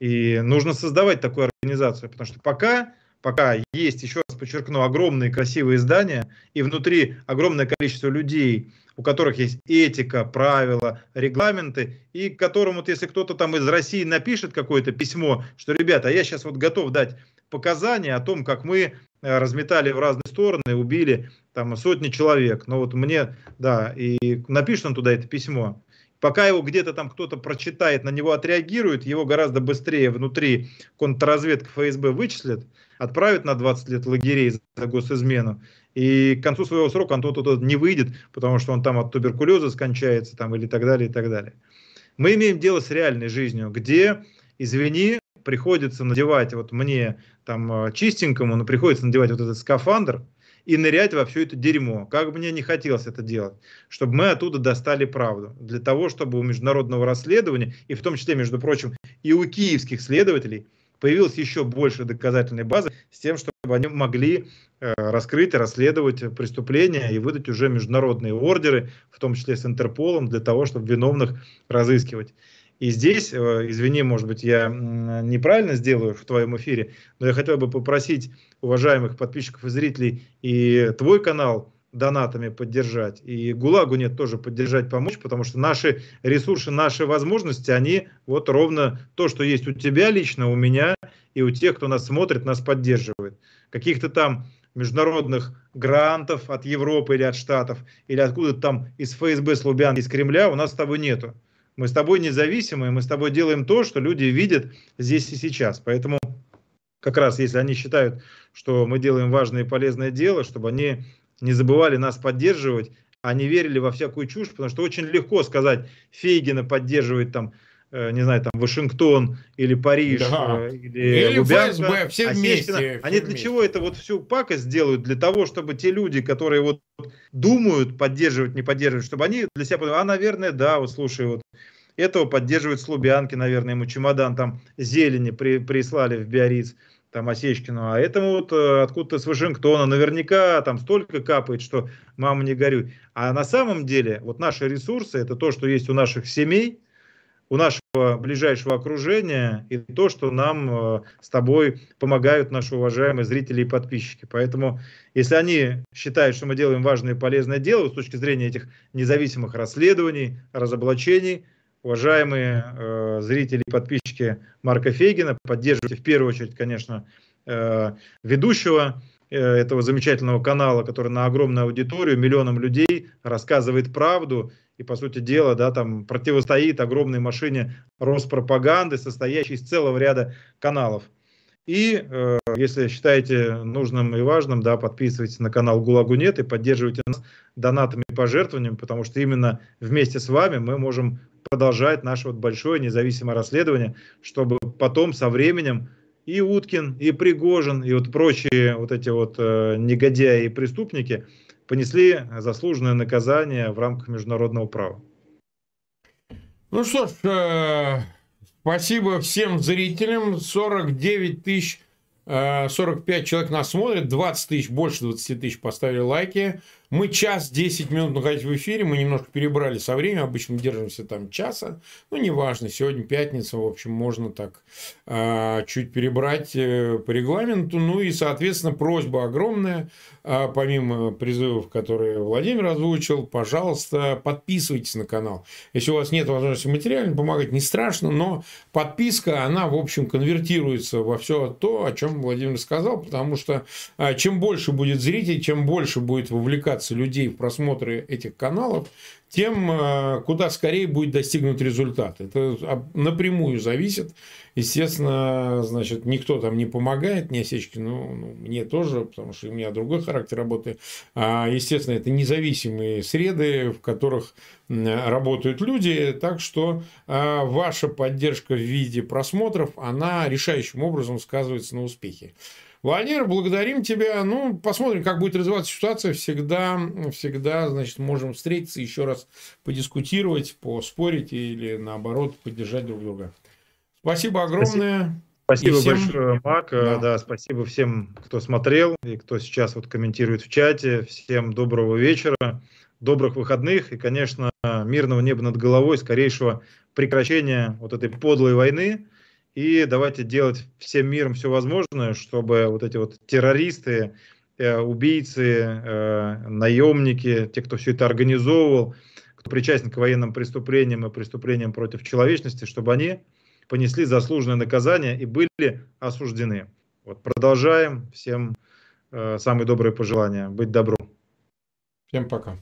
и нужно создавать такую организацию, потому что пока, пока есть, еще раз подчеркну, огромные красивые здания, и внутри огромное количество людей, у которых есть этика, правила, регламенты, и которому, вот если кто-то там из России напишет какое-то письмо, что, ребята, я сейчас вот готов дать показания о том, как мы э, разметали в разные стороны, убили там сотни человек. Но вот мне, да, и напишет он туда это письмо. Пока его где-то там кто-то прочитает, на него отреагирует, его гораздо быстрее внутри контрразведка ФСБ вычислят, отправят на 20 лет лагерей за госизмену. И к концу своего срока он туда не выйдет, потому что он там от туберкулеза скончается там, или так далее, и так далее. Мы имеем дело с реальной жизнью, где, извини, приходится надевать вот мне там э, чистенькому, но приходится надевать вот этот скафандр, и нырять во все это дерьмо. Как бы мне не хотелось это делать, чтобы мы оттуда достали правду. Для того, чтобы у международного расследования, и в том числе, между прочим, и у киевских следователей, появилась еще больше доказательной базы с тем, чтобы они могли э, раскрыть и расследовать преступления и выдать уже международные ордеры, в том числе с Интерполом, для того, чтобы виновных разыскивать. И здесь, э, извини, может быть, я неправильно сделаю в твоем эфире, но я хотел бы попросить уважаемых подписчиков и зрителей и твой канал донатами поддержать, и ГУЛАГу нет тоже поддержать, помочь, потому что наши ресурсы, наши возможности, они вот ровно то, что есть у тебя лично, у меня и у тех, кто нас смотрит, нас поддерживает. Каких-то там международных грантов от Европы или от Штатов, или откуда-то там из ФСБ, с Лубянки, из Кремля у нас с тобой нету. Мы с тобой независимые, мы с тобой делаем то, что люди видят здесь и сейчас. Поэтому как раз если они считают, что мы делаем важное и полезное дело, чтобы они не забывали нас поддерживать, а не верили во всякую чушь, потому что очень легко сказать, Фейгина поддерживает там, не знаю, там Вашингтон или Париж да. э, или, или Лубянка, ФСБ, все вместе. Все они для вместе. чего это вот всю пакость делают? Для того, чтобы те люди, которые вот думают поддерживать, не поддерживать, чтобы они для себя подумали, а, наверное, да, вот слушай, вот этого поддерживают Слубянки, наверное, ему чемодан там зелени при, прислали в Биориц, там Осечкину, а этому вот э, откуда-то с Вашингтона наверняка там столько капает, что мама не горюй. А на самом деле вот наши ресурсы, это то, что есть у наших семей, у наших ближайшего окружения и то, что нам э, с тобой помогают наши уважаемые зрители и подписчики. Поэтому, если они считают, что мы делаем важное и полезное дело с точки зрения этих независимых расследований, разоблачений, уважаемые э, зрители и подписчики Марка Фейгина, поддерживайте в первую очередь, конечно, э, ведущего э, этого замечательного канала, который на огромную аудиторию, миллионам людей рассказывает правду и, по сути дела, да, там противостоит огромной машине Роспропаганды, состоящей из целого ряда каналов. И э, если считаете нужным и важным, да, подписывайтесь на канал ГУЛАГу нет и поддерживайте нас донатами и пожертвованиями, потому что именно вместе с вами мы можем продолжать наше вот большое независимое расследование, чтобы потом со временем и Уткин, и Пригожин, и вот прочие вот эти вот э, негодяи и преступники – понесли заслуженное наказание в рамках международного права. Ну что ж, э, спасибо всем зрителям. 49 тысяч 45 э, человек нас смотрят, 20 тысяч, больше 20 тысяч поставили лайки. Мы час 10 минут находились в эфире, мы немножко перебрали со временем, обычно держимся там часа. Ну, неважно, сегодня пятница, в общем, можно так а, чуть перебрать э, по регламенту. Ну и, соответственно, просьба огромная, а, помимо призывов, которые Владимир озвучил, пожалуйста, подписывайтесь на канал. Если у вас нет возможности материально помогать, не страшно, но подписка, она, в общем, конвертируется во все то, о чем Владимир сказал, потому что а, чем больше будет зрителей, чем больше будет вовлекаться мотивация людей в просмотре этих каналов, тем э, куда скорее будет достигнут результат. Это напрямую зависит. Естественно, значит, никто там не помогает, не осечки, ну, ну, мне тоже, потому что у меня другой характер работы. А, естественно, это независимые среды, в которых работают люди, так что а, ваша поддержка в виде просмотров, она решающим образом сказывается на успехе. Владимир, благодарим тебя. Ну, посмотрим, как будет развиваться ситуация. Всегда, всегда, значит, можем встретиться, еще раз подискутировать, поспорить или, наоборот, поддержать друг друга. Спасибо огромное. Спасибо всем... большое, Мак. Да. да, спасибо всем, кто смотрел и кто сейчас вот комментирует в чате. Всем доброго вечера, добрых выходных и, конечно, мирного неба над головой, скорейшего прекращения вот этой подлой войны, и давайте делать всем миром все возможное, чтобы вот эти вот террористы, э, убийцы, э, наемники, те, кто все это организовывал, кто причастен к военным преступлениям и преступлениям против человечности, чтобы они понесли заслуженное наказание и были осуждены. Вот продолжаем. Всем э, самые добрые пожелания. Быть добру. Всем пока.